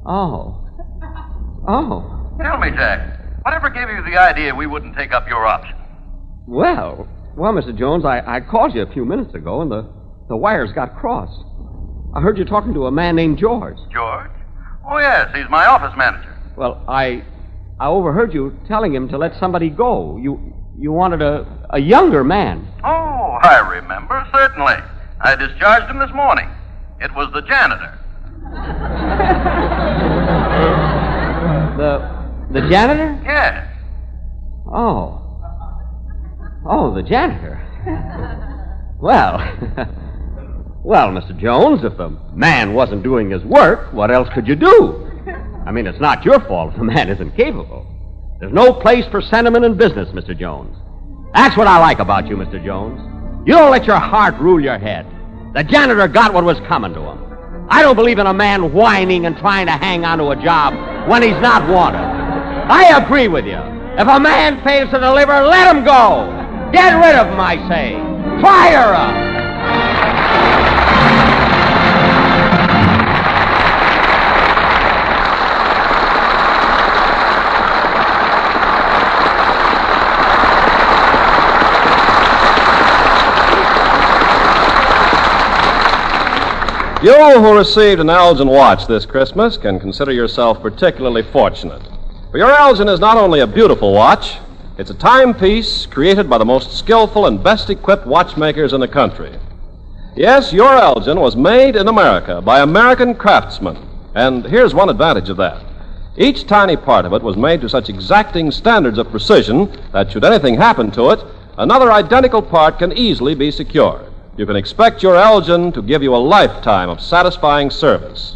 Oh. Oh. Tell me, Jack, whatever gave you the idea we wouldn't take up your option? Well, well, Mr. Jones, I, I called you a few minutes ago and the, the wires got crossed. I heard you talking to a man named George. George? Oh, yes, he's my office manager. Well, I I overheard you telling him to let somebody go. You you wanted a, a younger man. Oh, I remember, certainly. I discharged him this morning. It was the janitor. The the janitor? Yes. Oh. Oh, the janitor. well, well, Mr. Jones, if a man wasn't doing his work, what else could you do? I mean, it's not your fault if a man isn't capable. There's no place for sentiment in business, Mr. Jones. That's what I like about you, Mr. Jones. You don't let your heart rule your head. The janitor got what was coming to him. I don't believe in a man whining and trying to hang on to a job when he's not wanted. I agree with you. If a man fails to deliver, let him go. Get rid of him, I say. Fire him. You who received an Elgin watch this Christmas can consider yourself particularly fortunate. For your Elgin is not only a beautiful watch, it's a timepiece created by the most skillful and best equipped watchmakers in the country. Yes, your Elgin was made in America by American craftsmen. And here's one advantage of that. Each tiny part of it was made to such exacting standards of precision that should anything happen to it, another identical part can easily be secured. You can expect your Elgin to give you a lifetime of satisfying service.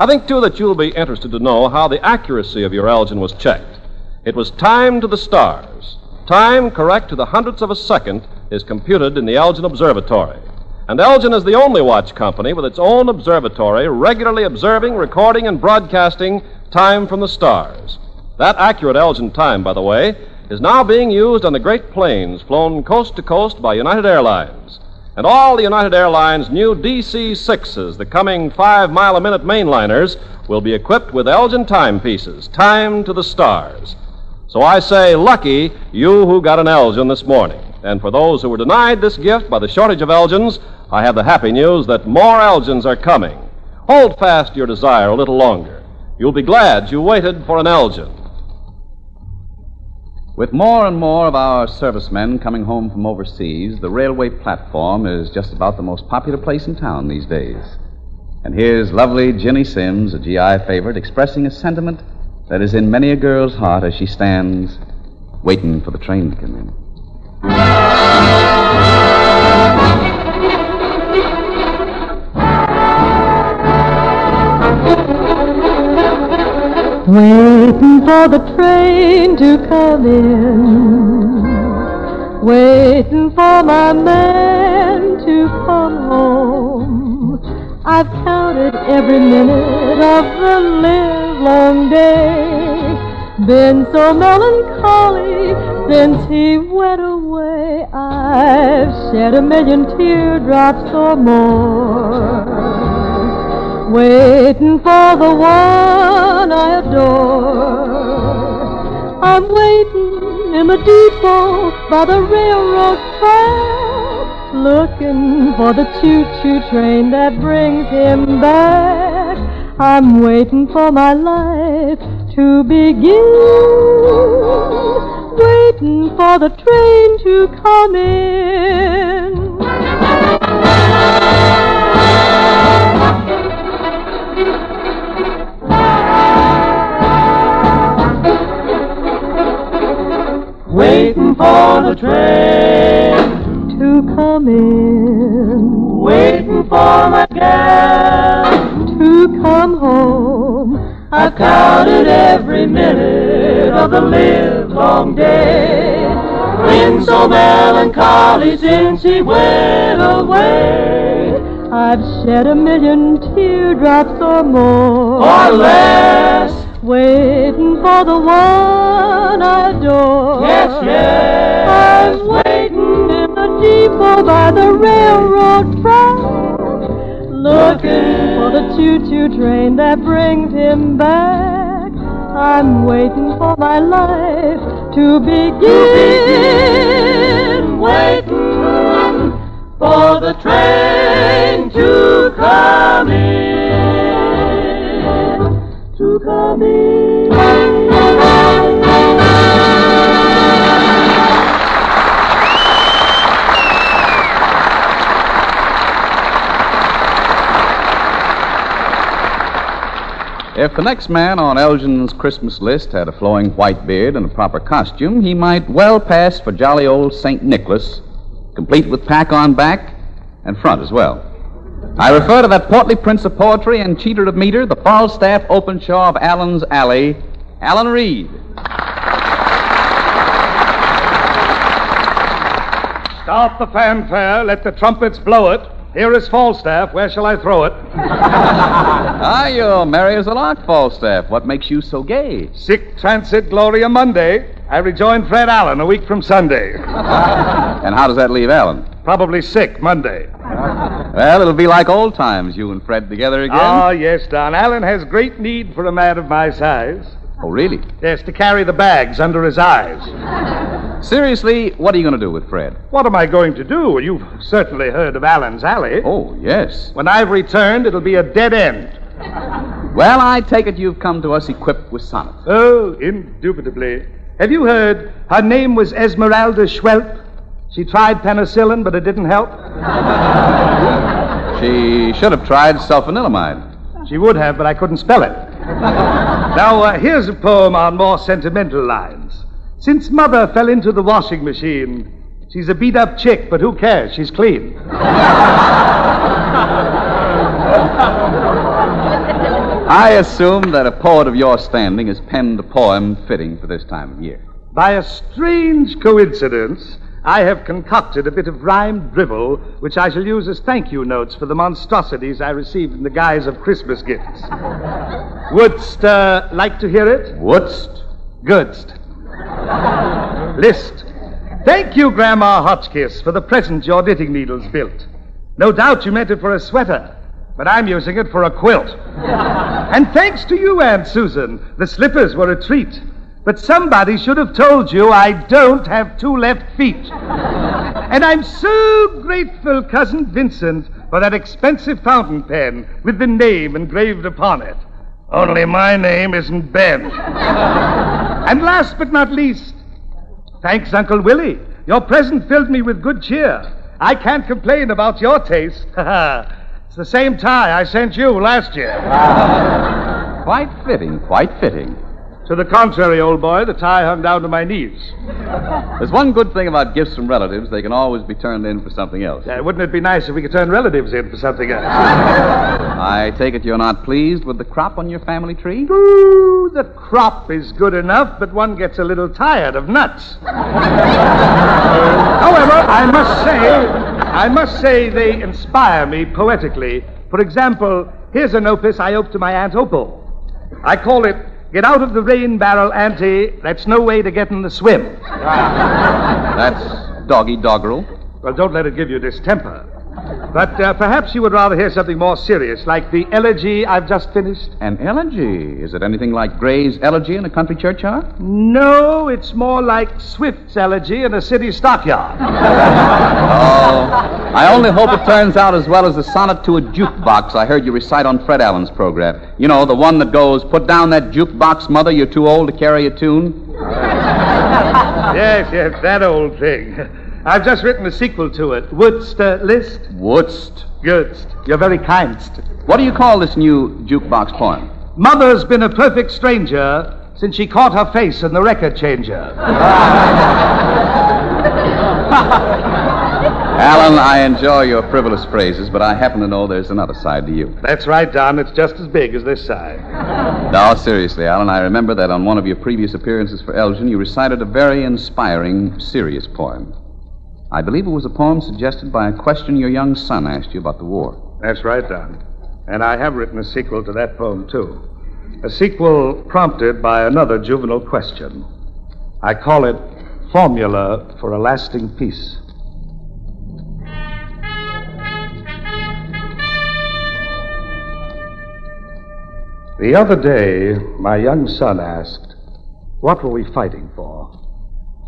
I think, too, that you'll be interested to know how the accuracy of your Elgin was checked. It was time to the stars. Time correct to the hundredths of a second is computed in the Elgin Observatory. And Elgin is the only watch company with its own observatory regularly observing, recording, and broadcasting time from the stars. That accurate Elgin time, by the way, is now being used on the great planes flown coast to coast by United Airlines. And all the United Airlines new DC 6s, the coming five mile a minute mainliners, will be equipped with Elgin timepieces, timed to the stars. So I say, lucky you who got an Elgin this morning. And for those who were denied this gift by the shortage of Elgins, I have the happy news that more Elgins are coming. Hold fast your desire a little longer. You'll be glad you waited for an Elgin. With more and more of our servicemen coming home from overseas, the railway platform is just about the most popular place in town these days. And here's lovely Ginny Simms, a GI favorite, expressing a sentiment that is in many a girl's heart as she stands waiting for the train to come in. Waiting for the train to come in. Waiting for my man to come home. I've counted every minute of the livelong day. Been so melancholy since he went away. I've shed a million teardrops or more waiting for the one I adore. I'm waiting in the depot by the railroad track, looking for the choo-choo train that brings him back. I'm waiting for my life to begin, waiting for the train to come in. Waiting for the train to come in. Waiting for my gal to come home. I've counted every minute of the live long day. Been so melancholy since he went away. I've shed a million teardrops or more. Or less. Waiting for the one I adore. Yes, yes. I'm waiting in the depot by the railroad track. Looking for the choo-choo train that brings him back. I'm waiting for my life to begin. begin. Waiting for the train to come in. To come in. If the next man on Elgin's Christmas list had a flowing white beard and a proper costume, he might well pass for jolly old St. Nicholas, complete with pack on back and front as well. I refer to that portly prince of poetry and cheater of meter, the Falstaff Openshaw of Allen's Alley, Alan Reed. Stop the fanfare. Let the trumpets blow it. Here is Falstaff. Where shall I throw it? ah, you're merry as a lark, Falstaff. What makes you so gay? Sic transit Gloria Monday. I rejoined Fred Allen a week from Sunday. and how does that leave Allen? Probably sick Monday. Well, it'll be like old times, you and Fred together again. Ah, yes, Don. Allen has great need for a man of my size. Oh, really? Yes, to carry the bags under his eyes. Seriously, what are you going to do with Fred? What am I going to do? You've certainly heard of Allen's Alley. Oh, yes. When I've returned, it'll be a dead end. Well, I take it you've come to us equipped with sonnets. Oh, indubitably. Have you heard? Her name was Esmeralda Schwelp. She tried penicillin, but it didn't help. she should have tried sulfanilamide. She would have, but I couldn't spell it. Now, uh, here's a poem on more sentimental lines. Since mother fell into the washing machine, she's a beat up chick, but who cares? She's clean. I assume that a poet of your standing has penned a poem fitting for this time of year. By a strange coincidence, I have concocted a bit of rhymed drivel which I shall use as thank you notes for the monstrosities I received in the guise of Christmas gifts. Wouldst uh, like to hear it? Wouldst? Goodst. List. Thank you, Grandma Hotchkiss, for the present your knitting needles built. No doubt you meant it for a sweater, but I'm using it for a quilt. and thanks to you, Aunt Susan, the slippers were a treat. But somebody should have told you I don't have two left feet. and I'm so grateful, Cousin Vincent, for that expensive fountain pen with the name engraved upon it. Only my name isn't Ben. and last but not least, thanks, Uncle Willie. Your present filled me with good cheer. I can't complain about your taste. it's the same tie I sent you last year. quite fitting, quite fitting. To the contrary, old boy, the tie hung down to my knees. There's one good thing about gifts from relatives. They can always be turned in for something else. Uh, wouldn't it be nice if we could turn relatives in for something else? I take it you're not pleased with the crop on your family tree? Ooh, the crop is good enough, but one gets a little tired of nuts. However, I must say, I must say they inspire me poetically. For example, here's an opus I owe to my Aunt Opal. I call it Get out of the rain barrel, Auntie. That's no way to get in the swim. That's doggy doggerel. Well, don't let it give you distemper. But uh, perhaps you would rather hear something more serious, like the elegy I've just finished? An elegy? Is it anything like Gray's elegy in a country churchyard? No, it's more like Swift's elegy in a city stockyard. oh, I only hope it turns out as well as the sonnet to a jukebox I heard you recite on Fred Allen's program. You know, the one that goes, Put down that jukebox, mother, you're too old to carry a tune. yes, yes, that old thing. I've just written a sequel to it. Wouldst uh, list? Wouldst. Goodst. You're very kindst. What do you call this new jukebox poem? Mother's been a perfect stranger since she caught her face in the record changer. Alan, I enjoy your frivolous phrases, but I happen to know there's another side to you. That's right, Don. It's just as big as this side. No, seriously, Alan, I remember that on one of your previous appearances for Elgin, you recited a very inspiring, serious poem. I believe it was a poem suggested by a question your young son asked you about the war. That's right, Don. And I have written a sequel to that poem, too. A sequel prompted by another juvenile question. I call it Formula for a Lasting Peace. The other day, my young son asked, What were we fighting for?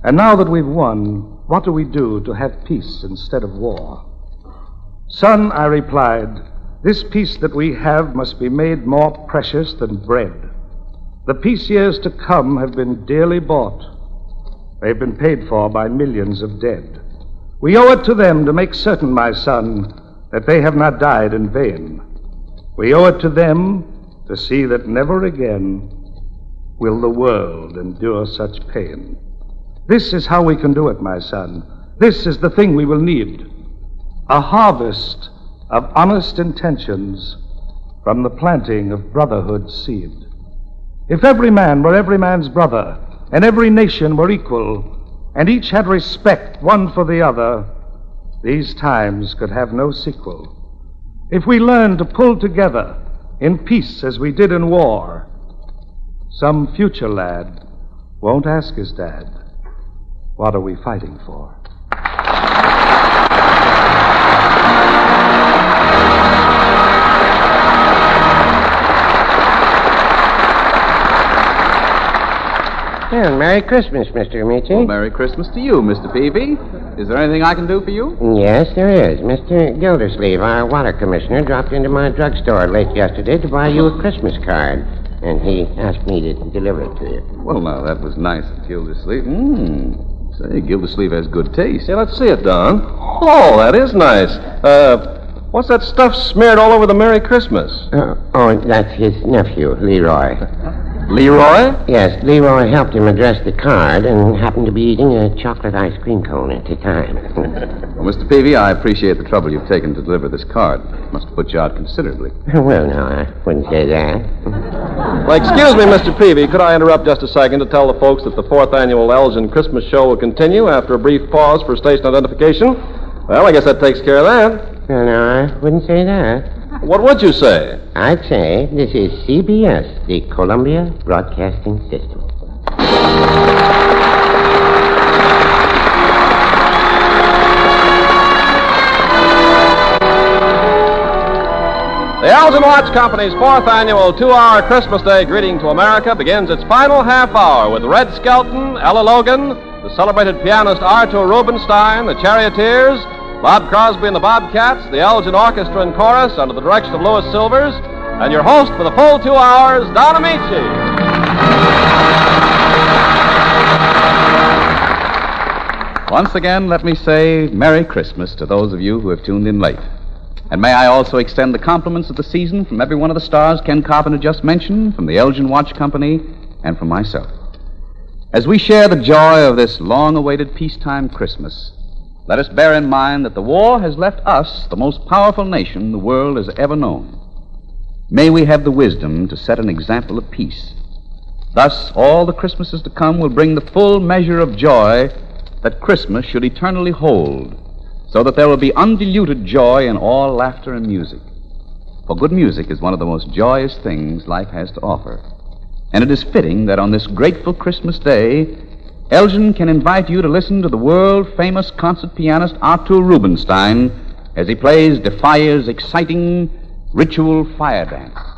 And now that we've won, what do we do to have peace instead of war? Son, I replied, this peace that we have must be made more precious than bread. The peace years to come have been dearly bought. They've been paid for by millions of dead. We owe it to them to make certain, my son, that they have not died in vain. We owe it to them to see that never again will the world endure such pain. This is how we can do it, my son. This is the thing we will need a harvest of honest intentions from the planting of brotherhood's seed. If every man were every man's brother, and every nation were equal, and each had respect one for the other, these times could have no sequel. If we learn to pull together in peace as we did in war, some future lad won't ask his dad, What are we fighting for? Well, Merry Christmas, Mr. Ameche. Well, Merry Christmas to you, Mr. Peavey. Is there anything I can do for you? Yes, there is. Mr. Gildersleeve, our water commissioner, dropped into my drugstore late yesterday to buy you a Christmas card. And he asked me to deliver it to you. Well, now, that was nice of Gildersleeve. Mmm. Say, Gildersleeve has good taste. Yeah, let's see it, Don. Oh, that is nice. Uh, what's that stuff smeared all over the Merry Christmas? Uh, oh, that's his nephew, Leroy. Leroy? Yes, Leroy helped him address the card and happened to be eating a chocolate ice cream cone at the time. well, Mr. Peavey, I appreciate the trouble you've taken to deliver this card. It Must have put you out considerably. well, no, I wouldn't say that. well, excuse me, Mr. Peavey. Could I interrupt just a second to tell the folks that the fourth annual Elgin Christmas show will continue after a brief pause for station identification? Well, I guess that takes care of that. No, no, I wouldn't say that. What would you say? I'd say this is CBS, the Columbia Broadcasting System. The Elgin Watch Company's fourth annual two hour Christmas Day greeting to America begins its final half hour with Red Skelton, Ella Logan, the celebrated pianist Artur Rubinstein, the Charioteers, Bob Crosby and the Bobcats, the Elgin Orchestra and Chorus under the direction of Louis Silvers, and your host for the full two hours, Don Ameche. Once again, let me say Merry Christmas to those of you who have tuned in late. And may I also extend the compliments of the season from every one of the stars Ken Carpenter just mentioned, from the Elgin Watch Company, and from myself. As we share the joy of this long awaited peacetime Christmas, let us bear in mind that the war has left us the most powerful nation the world has ever known. May we have the wisdom to set an example of peace. Thus, all the Christmases to come will bring the full measure of joy that Christmas should eternally hold, so that there will be undiluted joy in all laughter and music. For good music is one of the most joyous things life has to offer. And it is fitting that on this grateful Christmas day, Elgin can invite you to listen to the world famous concert pianist Artur Rubinstein as he plays de Falla's exciting ritual fire dance.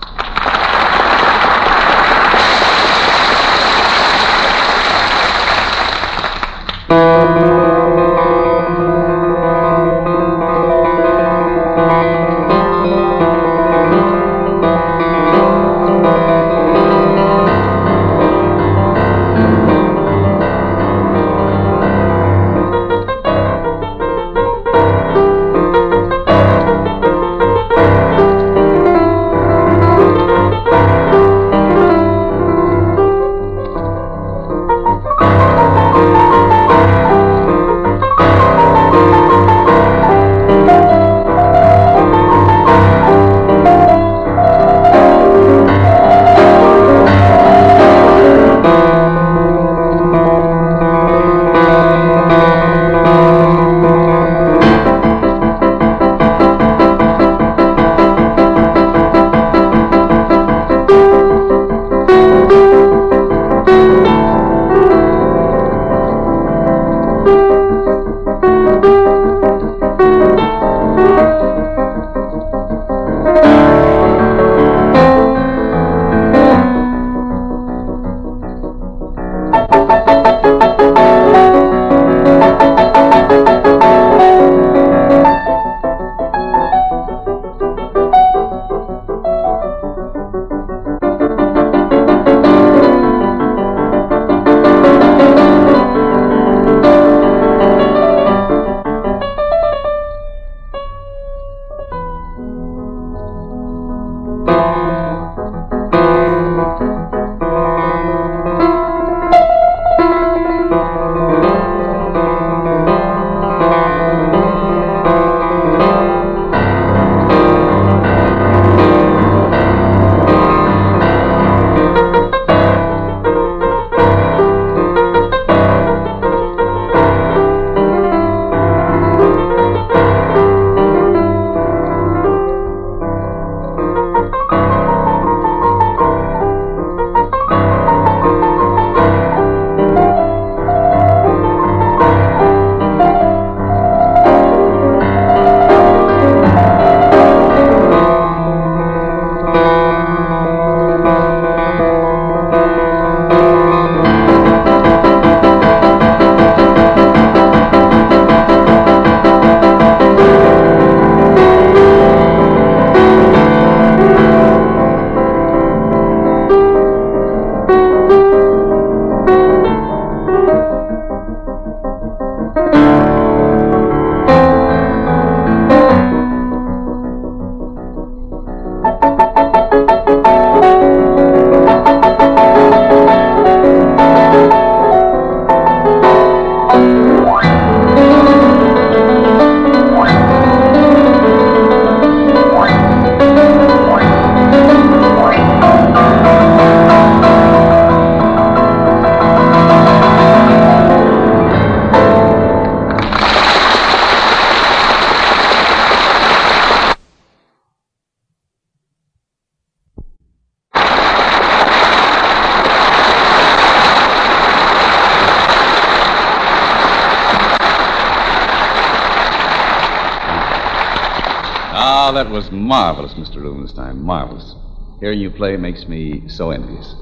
That was marvelous, Mr. Rubinstein. Marvelous. Hearing you play makes me so envious.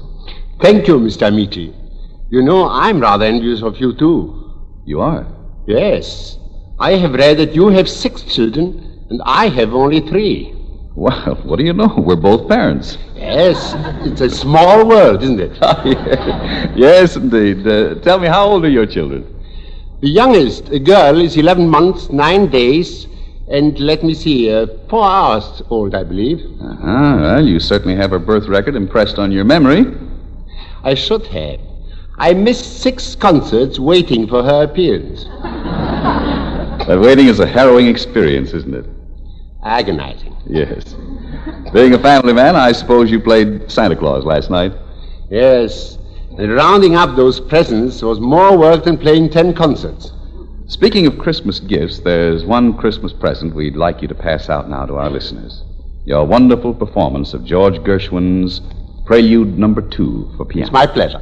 Thank you, Mr. Ameche. You know, I'm rather envious of you, too. You are? Yes. I have read that you have six children, and I have only three. Well, what do you know? We're both parents. Yes, it's a small world, isn't it? yes, indeed. Uh, tell me, how old are your children? The youngest, a girl, is 11 months, 9 days, and let me see, uh, 4 hours old, I believe. Uh-huh. Well, you certainly have her birth record impressed on your memory. I should have. I missed six concerts waiting for her appearance. That waiting is a harrowing experience, isn't it? Agonizing. Yes. Being a family man, I suppose you played Santa Claus last night. Yes. And rounding up those presents was more work than playing ten concerts. Speaking of Christmas gifts, there's one Christmas present we'd like you to pass out now to our listeners. Your wonderful performance of George Gershwin's Prelude Number Two for piano. It's my pleasure.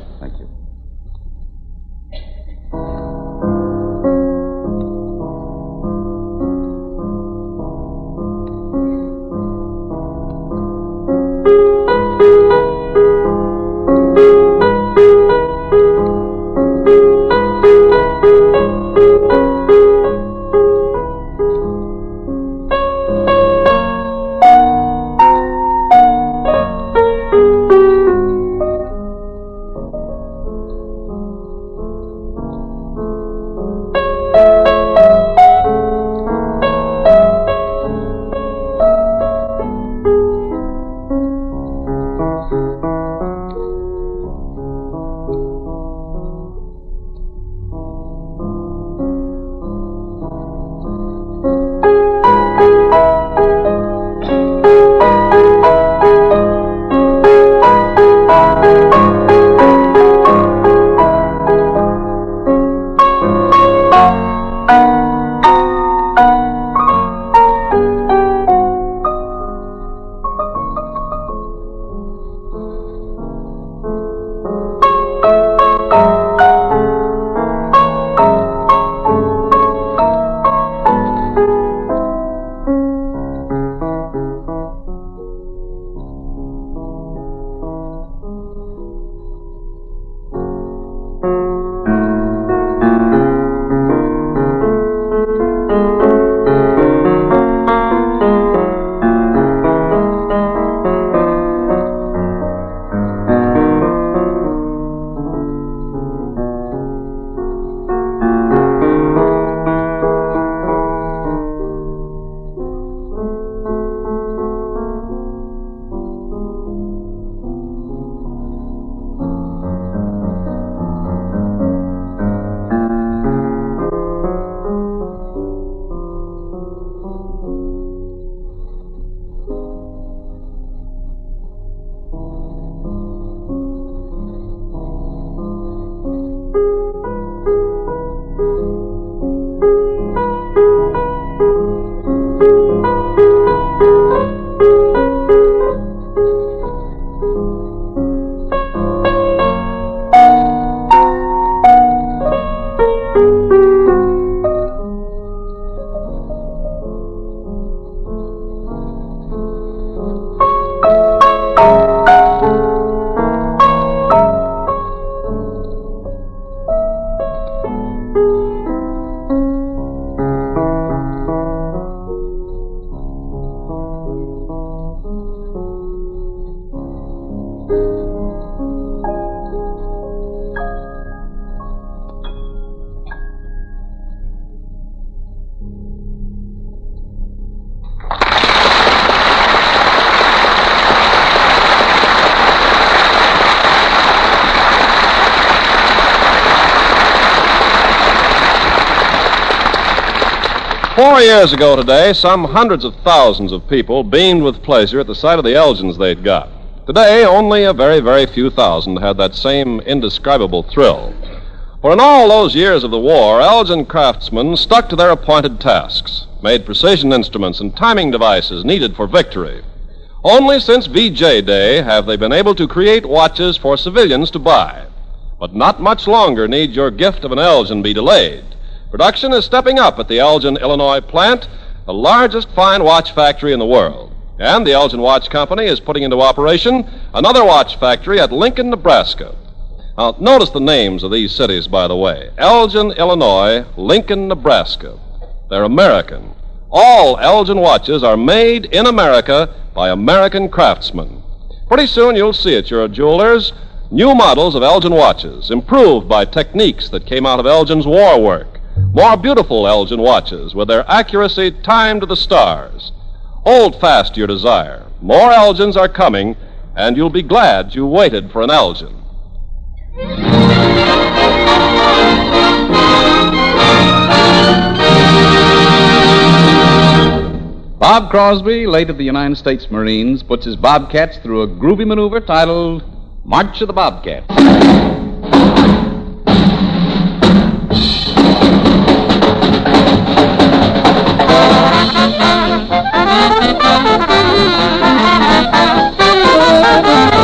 Four years ago today, some hundreds of thousands of people beamed with pleasure at the sight of the Elgins they'd got. Today, only a very, very few thousand had that same indescribable thrill. For in all those years of the war, Elgin craftsmen stuck to their appointed tasks, made precision instruments and timing devices needed for victory. Only since VJ Day have they been able to create watches for civilians to buy. But not much longer need your gift of an Elgin be delayed. Production is stepping up at the Elgin, Illinois plant, the largest fine watch factory in the world. And the Elgin Watch Company is putting into operation another watch factory at Lincoln, Nebraska. Now, notice the names of these cities, by the way Elgin, Illinois, Lincoln, Nebraska. They're American. All Elgin watches are made in America by American craftsmen. Pretty soon you'll see at your jeweler's new models of Elgin watches, improved by techniques that came out of Elgin's war work. More beautiful Elgin watches with their accuracy timed to the stars. Hold fast your desire. More Elgins are coming, and you'll be glad you waited for an Elgin. Bob Crosby, late of the United States Marines, puts his Bobcats through a groovy maneuver titled March of the Bobcats. Thank you.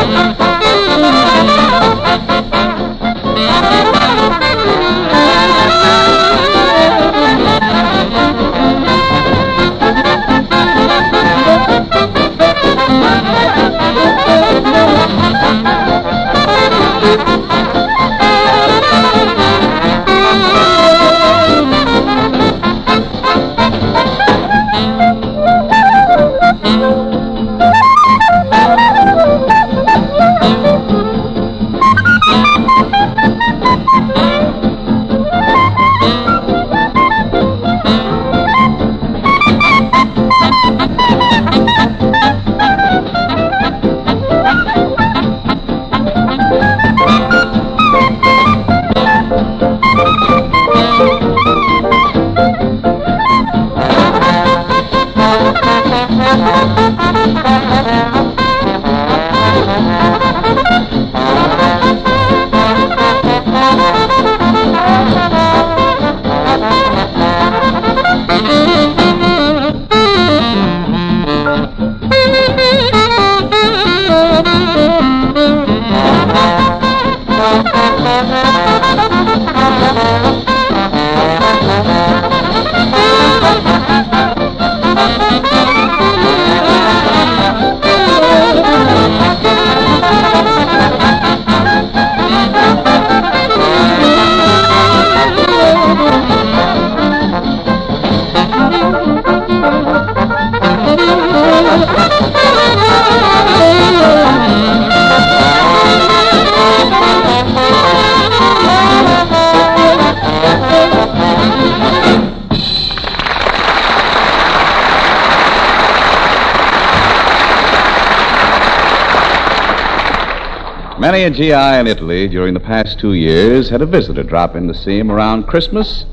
Many a GI in Italy during the past two years had a visitor drop in to see him around Christmas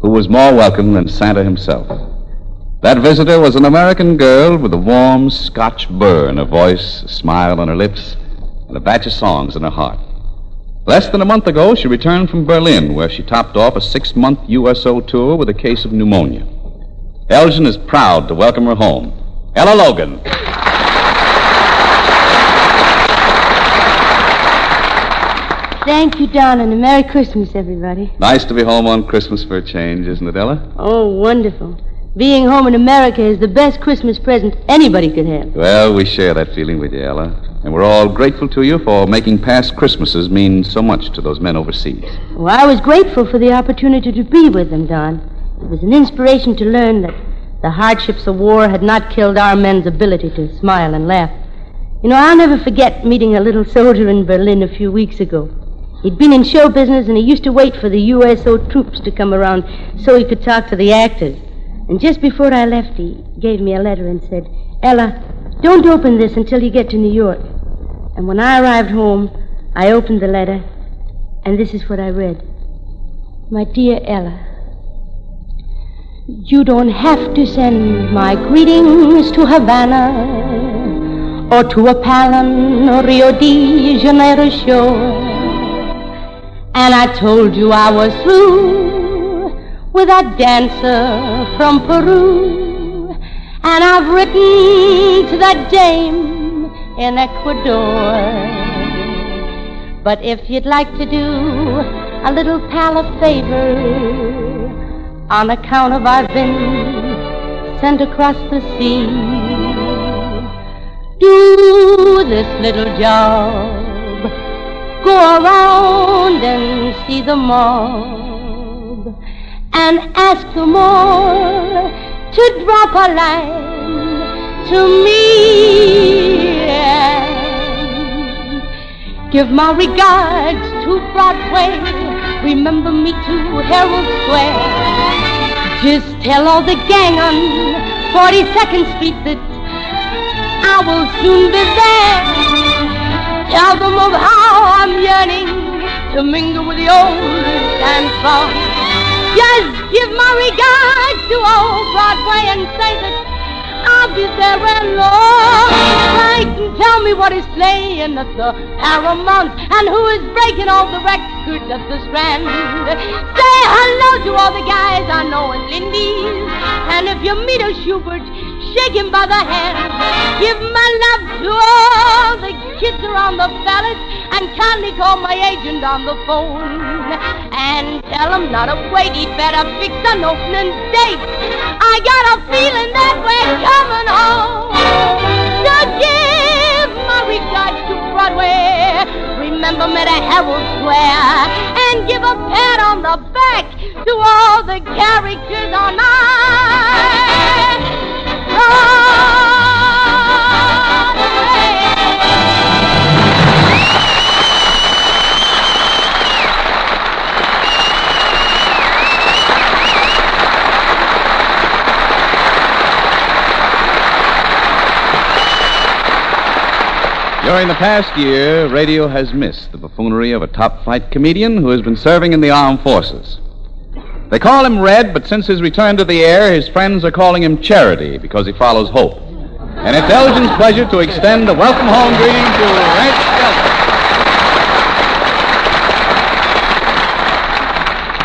who was more welcome than Santa himself. That visitor was an American girl with a warm Scotch burr in her voice, a smile on her lips, and a batch of songs in her heart. Less than a month ago, she returned from Berlin, where she topped off a six month USO tour with a case of pneumonia. Elgin is proud to welcome her home. Ella Logan. Thank you, Don, and a Merry Christmas, everybody. Nice to be home on Christmas for a change, isn't it, Ella? Oh, wonderful. Being home in America is the best Christmas present anybody could have. Well, we share that feeling with you, Ella. And we're all grateful to you for making past Christmases mean so much to those men overseas. Well, I was grateful for the opportunity to be with them, Don. It was an inspiration to learn that the hardships of war had not killed our men's ability to smile and laugh. You know, I'll never forget meeting a little soldier in Berlin a few weeks ago. He'd been in show business and he used to wait for the USO troops to come around so he could talk to the actors. And just before I left, he gave me a letter and said, Ella, don't open this until you get to New York. And when I arrived home, I opened the letter, and this is what I read. My dear Ella, You don't have to send my greetings to Havana or to a Palan or Rio de Janeiro shore. And I told you I was through with that dancer from Peru. And I've written to that dame in Ecuador. But if you'd like to do a little pal a favor, on account of I've been sent across the sea, do this little job. Go around and see the mob and ask them all to drop a line to me. And Give my regards to Broadway. Remember me to Herald Square. Just tell all the gang on 42nd Street that I will soon be there. Them of how I'm yearning to mingle with the old and song. Just give my regards to old Broadway and say that I'll be there. Write and tell me what is playing at the Paramount and who is breaking all the records at the Strand. Say hello to all the guys I know in Lindy's. And if you meet a Shubert, shake him by the hand. Give my love to all the kids around the palace and kindly call my agent on the phone. And tell him not to wait, he'd better fix an opening date. I got a feeling that we're coming home to give my regards to Broadway. Remember me to Herald Square and give a pat on the back to all the characters on my During the past year, radio has missed the buffoonery of a top flight comedian who has been serving in the armed forces. They call him Red, but since his return to the air, his friends are calling him Charity because he follows hope. And it's Elgin's pleasure to extend a welcome home greeting to Red Skelton.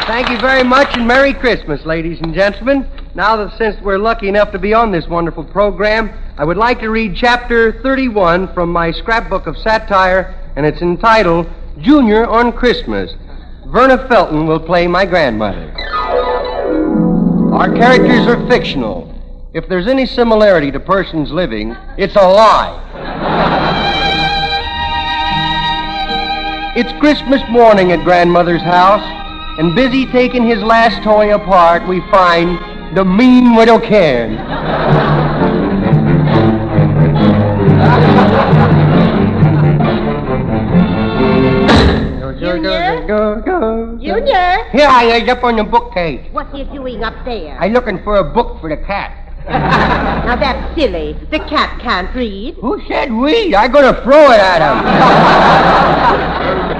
Thank you very much and Merry Christmas, ladies and gentlemen. Now that since we're lucky enough to be on this wonderful program, I would like to read chapter 31 from my scrapbook of satire, and it's entitled Junior on Christmas. Verna Felton will play my grandmother. Our characters are fictional. If there's any similarity to persons living, it's a lie. It's Christmas morning at grandmother's house, and busy taking his last toy apart, we find the mean widow Karen. Junior? Junior? Here I is up on the bookcase. What are you doing up there? I'm looking for a book for the cat. now that's silly. The cat can't read. Who said we? I'm going to throw it at him.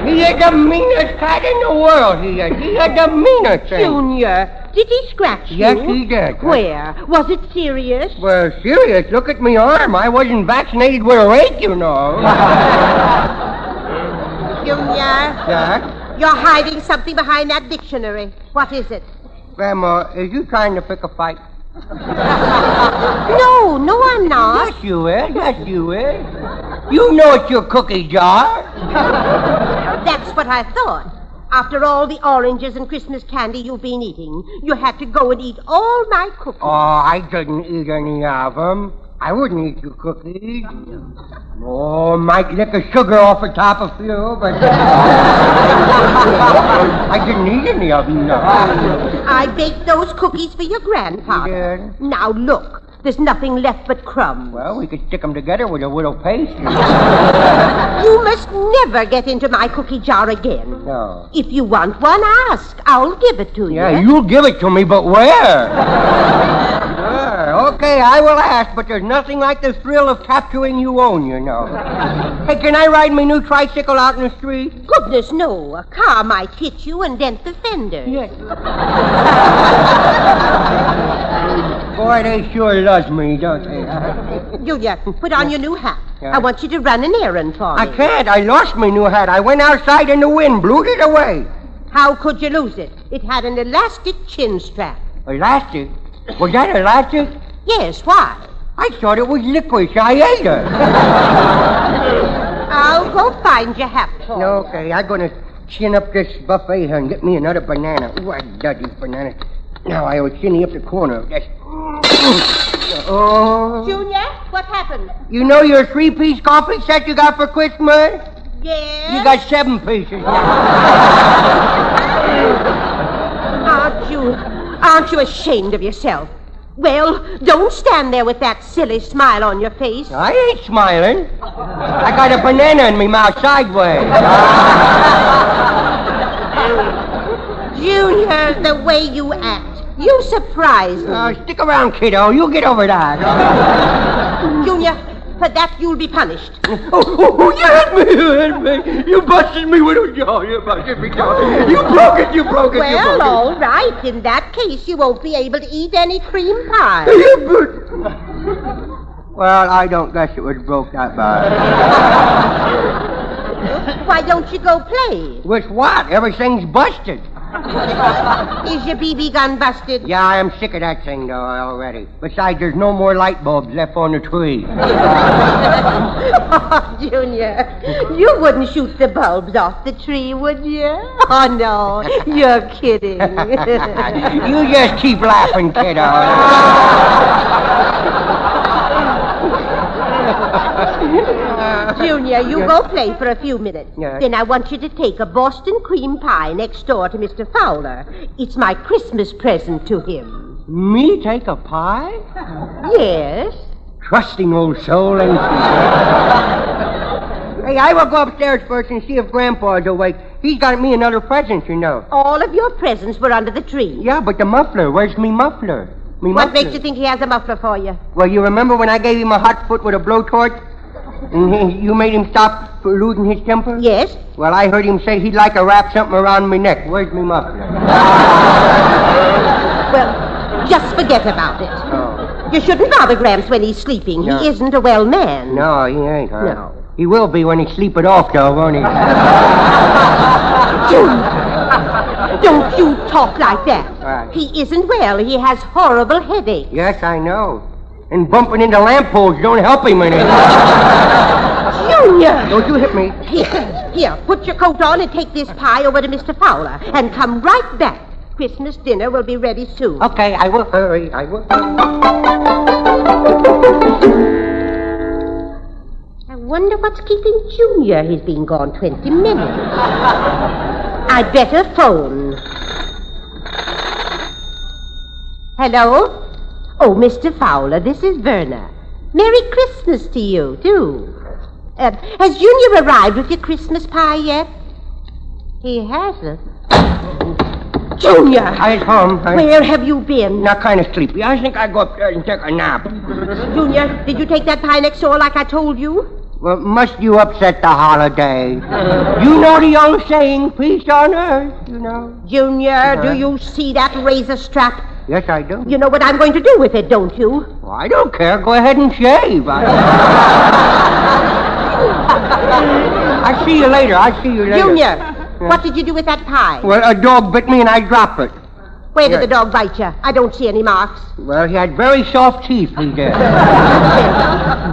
he is the meanest cat in the world, he is. He is the meanest thing. Junior, did he scratch you? Yes, he did. Where? Was it serious? Well, serious. Look at me arm. I wasn't vaccinated with a rake, you know. Junior? Jack? You're hiding something behind that dictionary. What is it? Grandma, are you trying to pick a fight? No, no, I'm not. Yes, you is. Yes, you is. You know it's your cookie jar. That's what I thought. After all the oranges and Christmas candy you've been eating, you had to go and eat all my cookies. Oh, I didn't eat any of them. I wouldn't eat your cookies. Oh, might lick the sugar off the top of few, but I didn't eat any of them. No. I baked those cookies for your grandfather. Now look, there's nothing left but crumbs. Well, we could stick them together with a little paste. You must never get into my cookie jar again. No. If you want one, ask. I'll give it to you. Yeah, you'll give it to me, but where? Okay, I will ask, but there's nothing like the thrill of capturing you own, you know. hey, can I ride my new tricycle out in the street? Goodness, no. A car might hit you and dent the fender. Yes. Boy, they sure loves me, don't they? Julia, put on your new hat. Yeah. I want you to run an errand for me. I can't. I lost my new hat. I went outside and the wind blew it away. How could you lose it? It had an elastic chin strap. Elastic? Was that elastic? Yes, why? I thought it was licorice. I ate her. I'll oh, go find your hat you. okay, I'm going to chin up this buffet here and get me another banana. Ooh, I love these bananas. Now I will chinny up the corner of this. Oh. Junior, what happened? You know your three-piece coffee set you got for Christmas? Yes? You got seven pieces now. Aren't you, aren't you ashamed of yourself? Well, don't stand there with that silly smile on your face. I ain't smiling. I got a banana in me mouth sideways. Junior, the way you act, you surprise me. Uh, stick around, kiddo. You'll get over that. Junior, for that you'll be punished. Oh, oh, oh, oh you hit me, you hit me. You busted me with a jaw. You busted me jaw. You broke it, you broke it, you Well, broke all right. In that case, you won't be able to eat any cream pie. it. Well, I don't guess it was broke that bad. Why don't you go play? With what? Everything's busted. Is your BB gun busted? Yeah, I am sick of that thing, though, already. Besides, there's no more light bulbs left on the tree. Oh, Junior, you wouldn't shoot the bulbs off the tree, would you? Oh, no, you're kidding. you just keep laughing, kiddo. Junior, you go play for a few minutes. Yeah. Then I want you to take a Boston cream pie next door to Mr. Fowler. It's my Christmas present to him. Me take a pie? Yes? Trusting old soul, ain't she? hey, I will go upstairs first and see if Grandpa's awake. He's got me another present, you know. All of your presents were under the tree. Yeah, but the muffler, where's me muffler? Me What muffler. makes you think he has a muffler for you? Well, you remember when I gave him a hot foot with a blowtorch? And he, you made him stop for losing his temper? Yes. Well, I heard him say he'd like to wrap something around me neck. Where's me muffler? Well, just forget about it. Oh. You shouldn't bother Gramps when he's sleeping. No. He isn't a well man. No, he ain't, huh? No. He will be when he sleep it off, though, won't he? Don't you talk like that. Right. He isn't well. He has horrible headache. Yes, I know. And bumping into lamp posts don't help him any. Junior! Don't you hit me. Here, here, put your coat on and take this pie over to Mr. Fowler. And come right back. Christmas dinner will be ready soon. Okay, I will hurry. I will. I wonder what's keeping Junior. He's been gone 20 minutes. I'd better phone. Hello? Oh, Mr. Fowler, this is Verna. Merry Christmas to you, too. Uh, has Junior arrived with your Christmas pie yet? He hasn't. Junior! I's home. I... Where have you been? Not kind of sleepy. I think I'd go upstairs and take a nap. Junior, did you take that pie next door like I told you? Well, must you upset the holiday? you know the old saying, peace on earth, you know. Junior, Uh-huh. do you see that razor strap? Yes, I do. You know what I'm going to do with it, don't you? Well, I don't care. Go ahead and shave. I... I'll see you later. I'll see you later. Junior, what did you do with that pie? Well, a dog bit me and I dropped it. Where did the dog bite you? I don't see any marks. Well, he had very soft teeth, he did.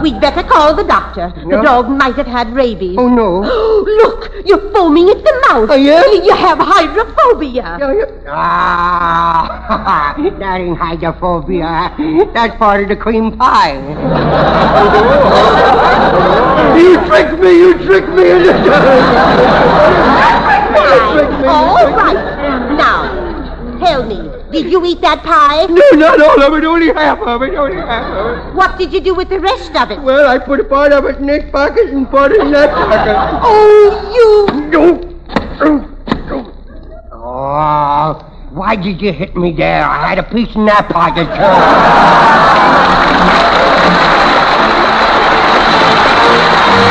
We'd better call the doctor. The No. dog might have had rabies. Oh, no. Look, you're foaming at the mouth. Oh, yeah? You have hydrophobia. Ah, that ain't hydrophobia. That's part of the cream pie. you tricked me, you tricked me. you tricked me. All right. Tell me, did you eat that pie? No, not all of it, only half of it, only half of it. What did you do with the rest of it? Well, I put a part of it in this pocket and part in that pocket. Oh, you... No. Oh, why did you hit me there? I had a piece in that pocket,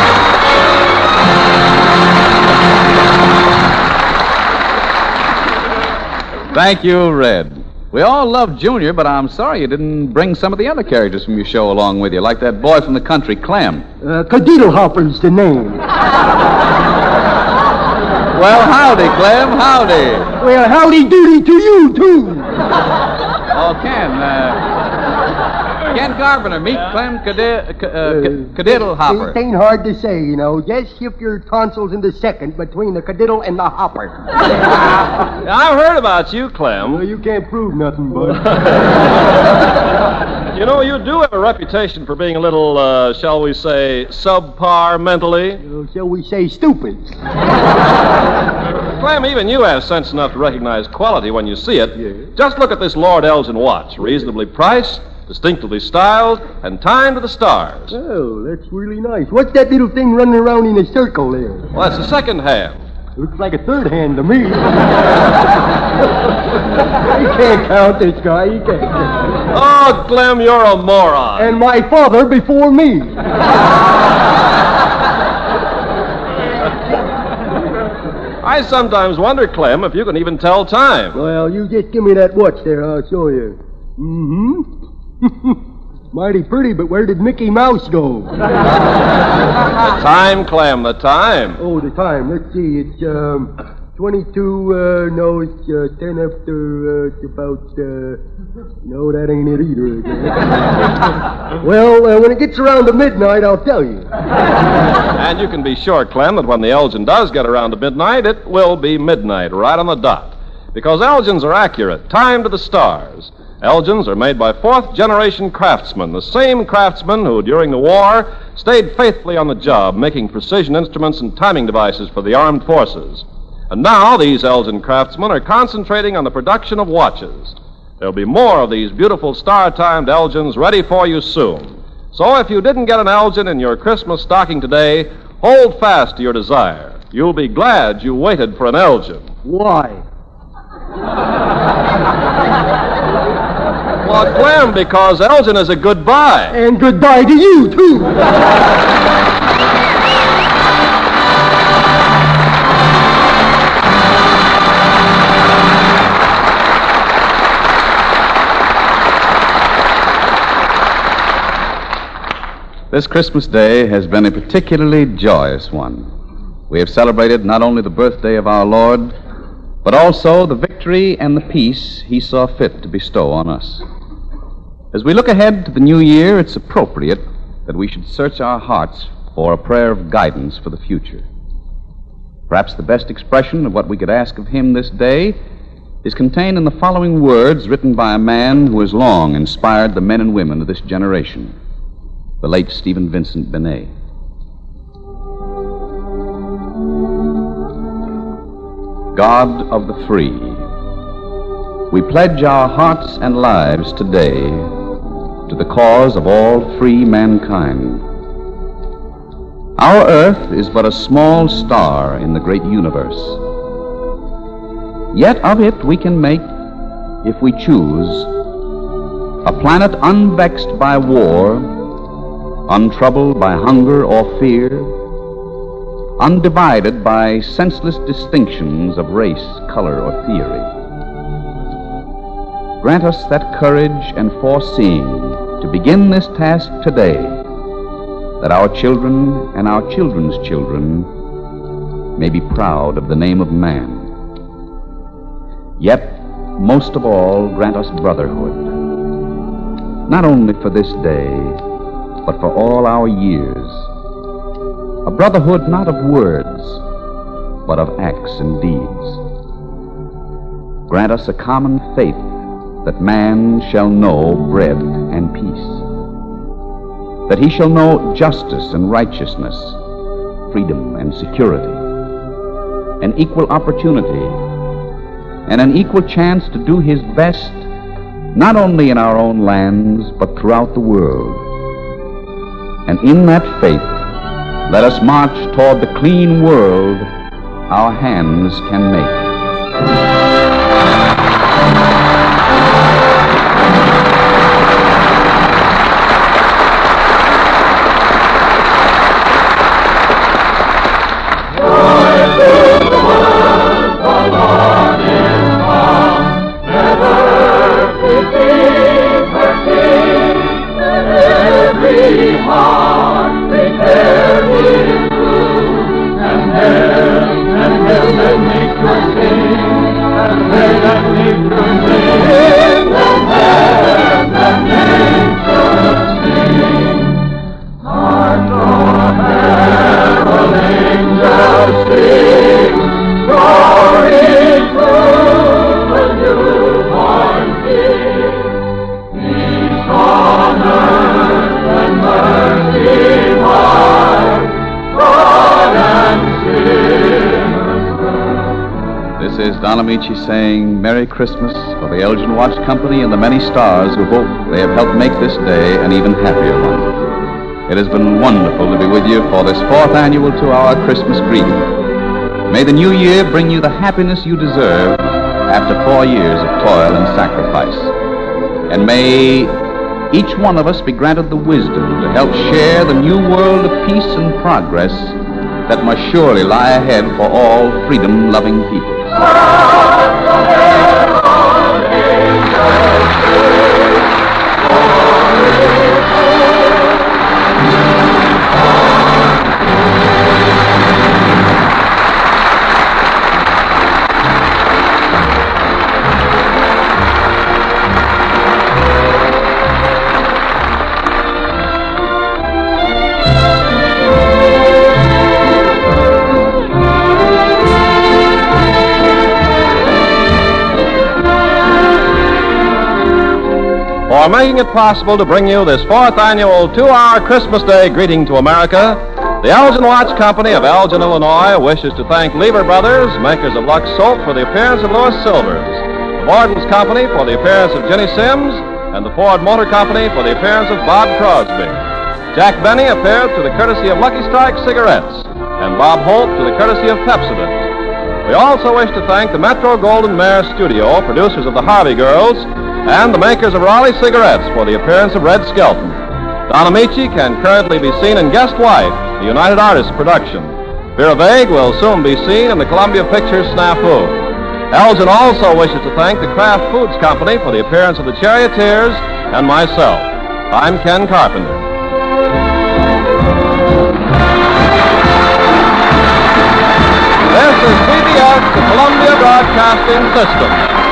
too. Thank you, Red. We all love Junior, but I'm sorry you didn't bring some of the other characters from your show along with you, like that boy from the country, Clem. Uh, Hopper's the name. Well, howdy, Clem, howdy. Well, howdy doody to you, too. Oh, Ken, uh, Ken Carpenter, meet Clem Cadid- uh, Kadiddlehopper. It ain't hard to say, you know. Just shift your tonsils in the second between the cadiddle and the hopper. I've heard about you, Clem. Well, you can't prove nothing, bud. You know, you do have a reputation for being a little, uh, shall we say, subpar mentally. Uh, shall we say stupid? Clem, even you have sense enough to recognize quality when you see it. Just look at this Lord Elgin watch, reasonably priced, distinctively styled, and timed to the stars. Oh, that's really nice. What's that little thing running around in a circle there? Well, that's the second hand. Looks like a third hand to me. you can't count this guy. You can't. Oh, Clem, you're a moron. And my father before me. I sometimes wonder, Clem, if you can even tell time. Well, you just give me that watch there. I'll show you. Mm-hmm. Mighty pretty, but where did Mickey Mouse go? The time, Clem, the time. Oh, the time. Let's see. It's um, 22. Uh, no, it's uh, 10 after. Uh, it's about. Uh, no, that ain't it either. well, uh, when it gets around to midnight, I'll tell you. And you can be sure, Clem, that when the Elgin does get around to midnight, it will be midnight, right on the dot. Because Elgins are accurate, timed to the stars. Elgins are made by fourth generation craftsmen, the same craftsmen who, during the war, stayed faithfully on the job, making precision instruments and timing devices for the armed forces. And now these Elgin craftsmen are concentrating on the production of watches. There'll be more of these beautiful star timed Elgins ready for you soon. So if you didn't get an Elgin in your Christmas stocking today, hold fast to your desire. You'll be glad you waited for an Elgin. Why? Well, Clem, because Elgin is a goodbye. And goodbye to you, too. This Christmas Day has been a particularly joyous one. We have celebrated not only the birthday of our Lord, but also the victory and the peace he saw fit to bestow on us. As we look ahead to the new year, it's appropriate that we should search our hearts for a prayer of guidance for the future. Perhaps the best expression of what we could ask of him this day is contained in the following words written by a man who has long inspired the men and women of this generation, the late Stephen Vincent Benet. God of the free, we pledge our hearts and lives today to the cause of all free mankind. Our earth is but a small star in the great universe. Yet of it we can make, if we choose, a planet unvexed by war, untroubled by hunger or fear, undivided by senseless distinctions of race, color, or theory. Grant us that courage and foreseeing to begin this task today, that our children and our children's children may be proud of the name of man. Yet, most of all, grant us brotherhood, not only for this day, but for all our years. A brotherhood not of words, but of acts and deeds. Grant us a common faith that man shall know bread and peace, that he shall know justice and righteousness, freedom and security, an equal opportunity, and an equal chance to do his best, not only in our own lands, but throughout the world. And in that faith, let us march toward the clean world our hands can make. Watch Company and the many stars who hope they have helped make this day an even happier one. It has been wonderful to be with you for this fourth annual two hour Christmas greeting. May the new year bring you the happiness you deserve after four years of toil and sacrifice. And may each one of us be granted the wisdom to help share the new world of peace and progress that must surely lie ahead for all freedom loving people. For making it possible to bring you this fourth annual two hour Christmas Day greeting to America, the Elgin Watch Company of Elgin, Illinois wishes to thank Lever Brothers, makers of Lux Soap, for the appearance of Louis Silvers, the Borden's Company for the appearance of Ginny Simms, and the Ford Motor Company for the appearance of Bob Crosby. Jack Benny appeared to the courtesy of Lucky Strike Cigarettes, and Bob Hope to the courtesy of Pepsodent. We also wish to thank the Metro-Goldwyn-Mayer Studio, producers of the Harvey Girls, and the makers of Raleigh cigarettes for the appearance of Red Skelton. Don Ameche can currently be seen in Guest Wife, the United Artists production. Vera Vague will soon be seen in the Columbia Pictures Snafu. Elgin also wishes to thank the Kraft Foods Company for the appearance of the Charioteers and myself. I'm Ken Carpenter. This is CBS, the Columbia Broadcasting System.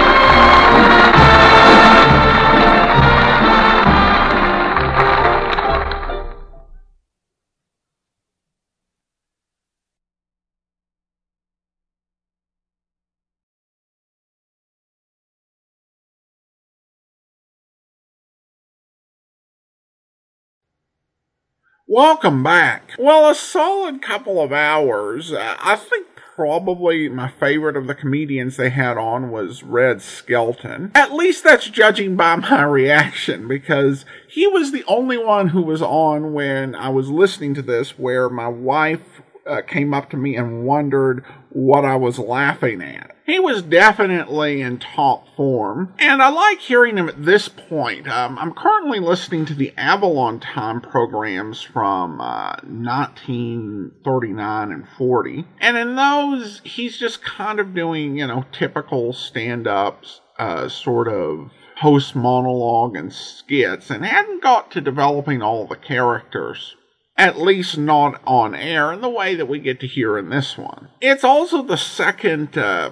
Welcome back. Well, a solid couple of hours. Uh, I think probably my favorite of the comedians they had on was Red Skelton. At least that's judging by my reaction because he was the only one who was on when I was listening to this where my wife uh, came up to me and wondered what I was laughing at. He was definitely in top form, and I like hearing him at this point. Um, I'm currently listening to the Avalon Time programs from uh, 1939 and 40, and in those, he's just kind of doing, you know, typical stand ups, uh, sort of host monologue and skits, and hadn't got to developing all the characters at least not on air in the way that we get to hear in this one. It's also the second uh,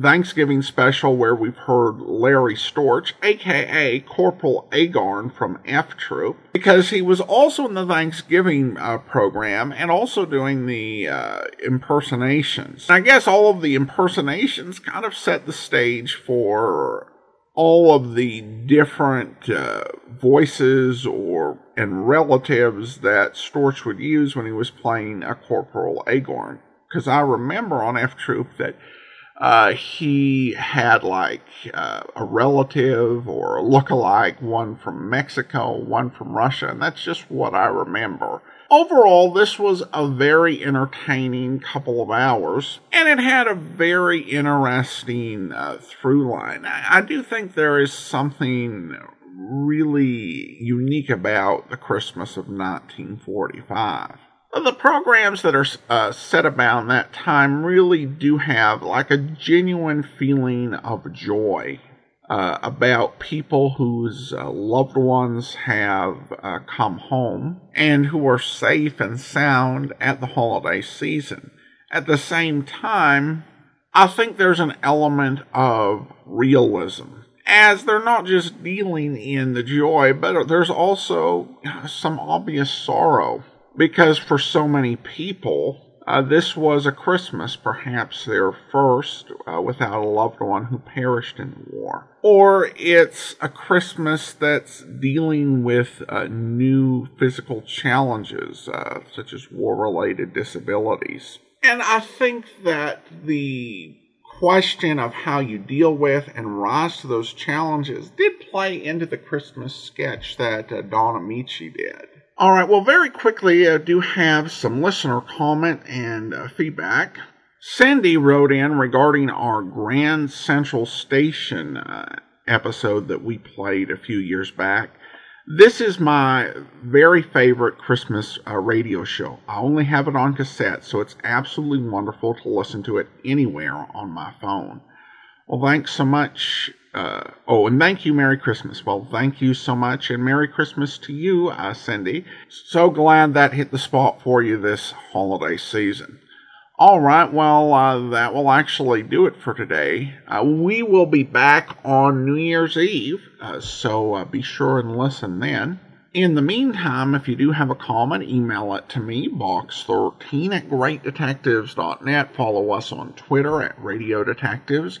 Thanksgiving special where we've heard Larry Storch, aka Corporal Agarn from F Troop, because he was also in the Thanksgiving uh, program and also doing the uh, impersonations. I guess all of the impersonations kind of set the stage for all of the different uh, voices or and relatives that Storch would use when he was playing a Corporal Agarn. Because I remember on F Troop that uh, he had like uh, a relative or a look-alike, one from Mexico, one from Russia, and that's just what I remember overall, this was a very entertaining couple of hours, and it had a very interesting uh, through line. I, I do think there is something really unique about the Christmas of 1945. The programs that are uh, set about that time really do have like a genuine feeling of joy uh, about people whose uh, loved ones have uh, come home and who are safe and sound at the holiday season. At the same time, I think there's an element of realism. As they're not just dealing in the joy, but there's also some obvious sorrow. Because for so many people, uh, this was a Christmas, perhaps their first, uh, without a loved one who perished in war. Or it's a Christmas that's dealing with uh, new physical challenges, uh, such as war related disabilities. And I think that the question of how you deal with and rise to those challenges did play into the Christmas sketch that uh, Don Ameche did. All right, well, very quickly, I do have some listener comment and uh, feedback. Cindy wrote in regarding our Grand Central Station uh, episode that we played a few years back. This is my very favorite Christmas uh, radio show. I only have it on cassette, so it's absolutely wonderful to listen to it anywhere on my phone. Well, thanks so much. Uh, oh, and thank you, Merry Christmas. Well, thank you so much, and Merry Christmas to you, uh, Cindy. So glad that hit the spot for you this holiday season. All right, well, uh, that will actually do it for today. Uh, we will be back on New Year's Eve, uh, so uh, be sure and listen then. In the meantime, if you do have a comment, email it to me, box13 at greatdetectives.net. Follow us on Twitter at Radio Detectives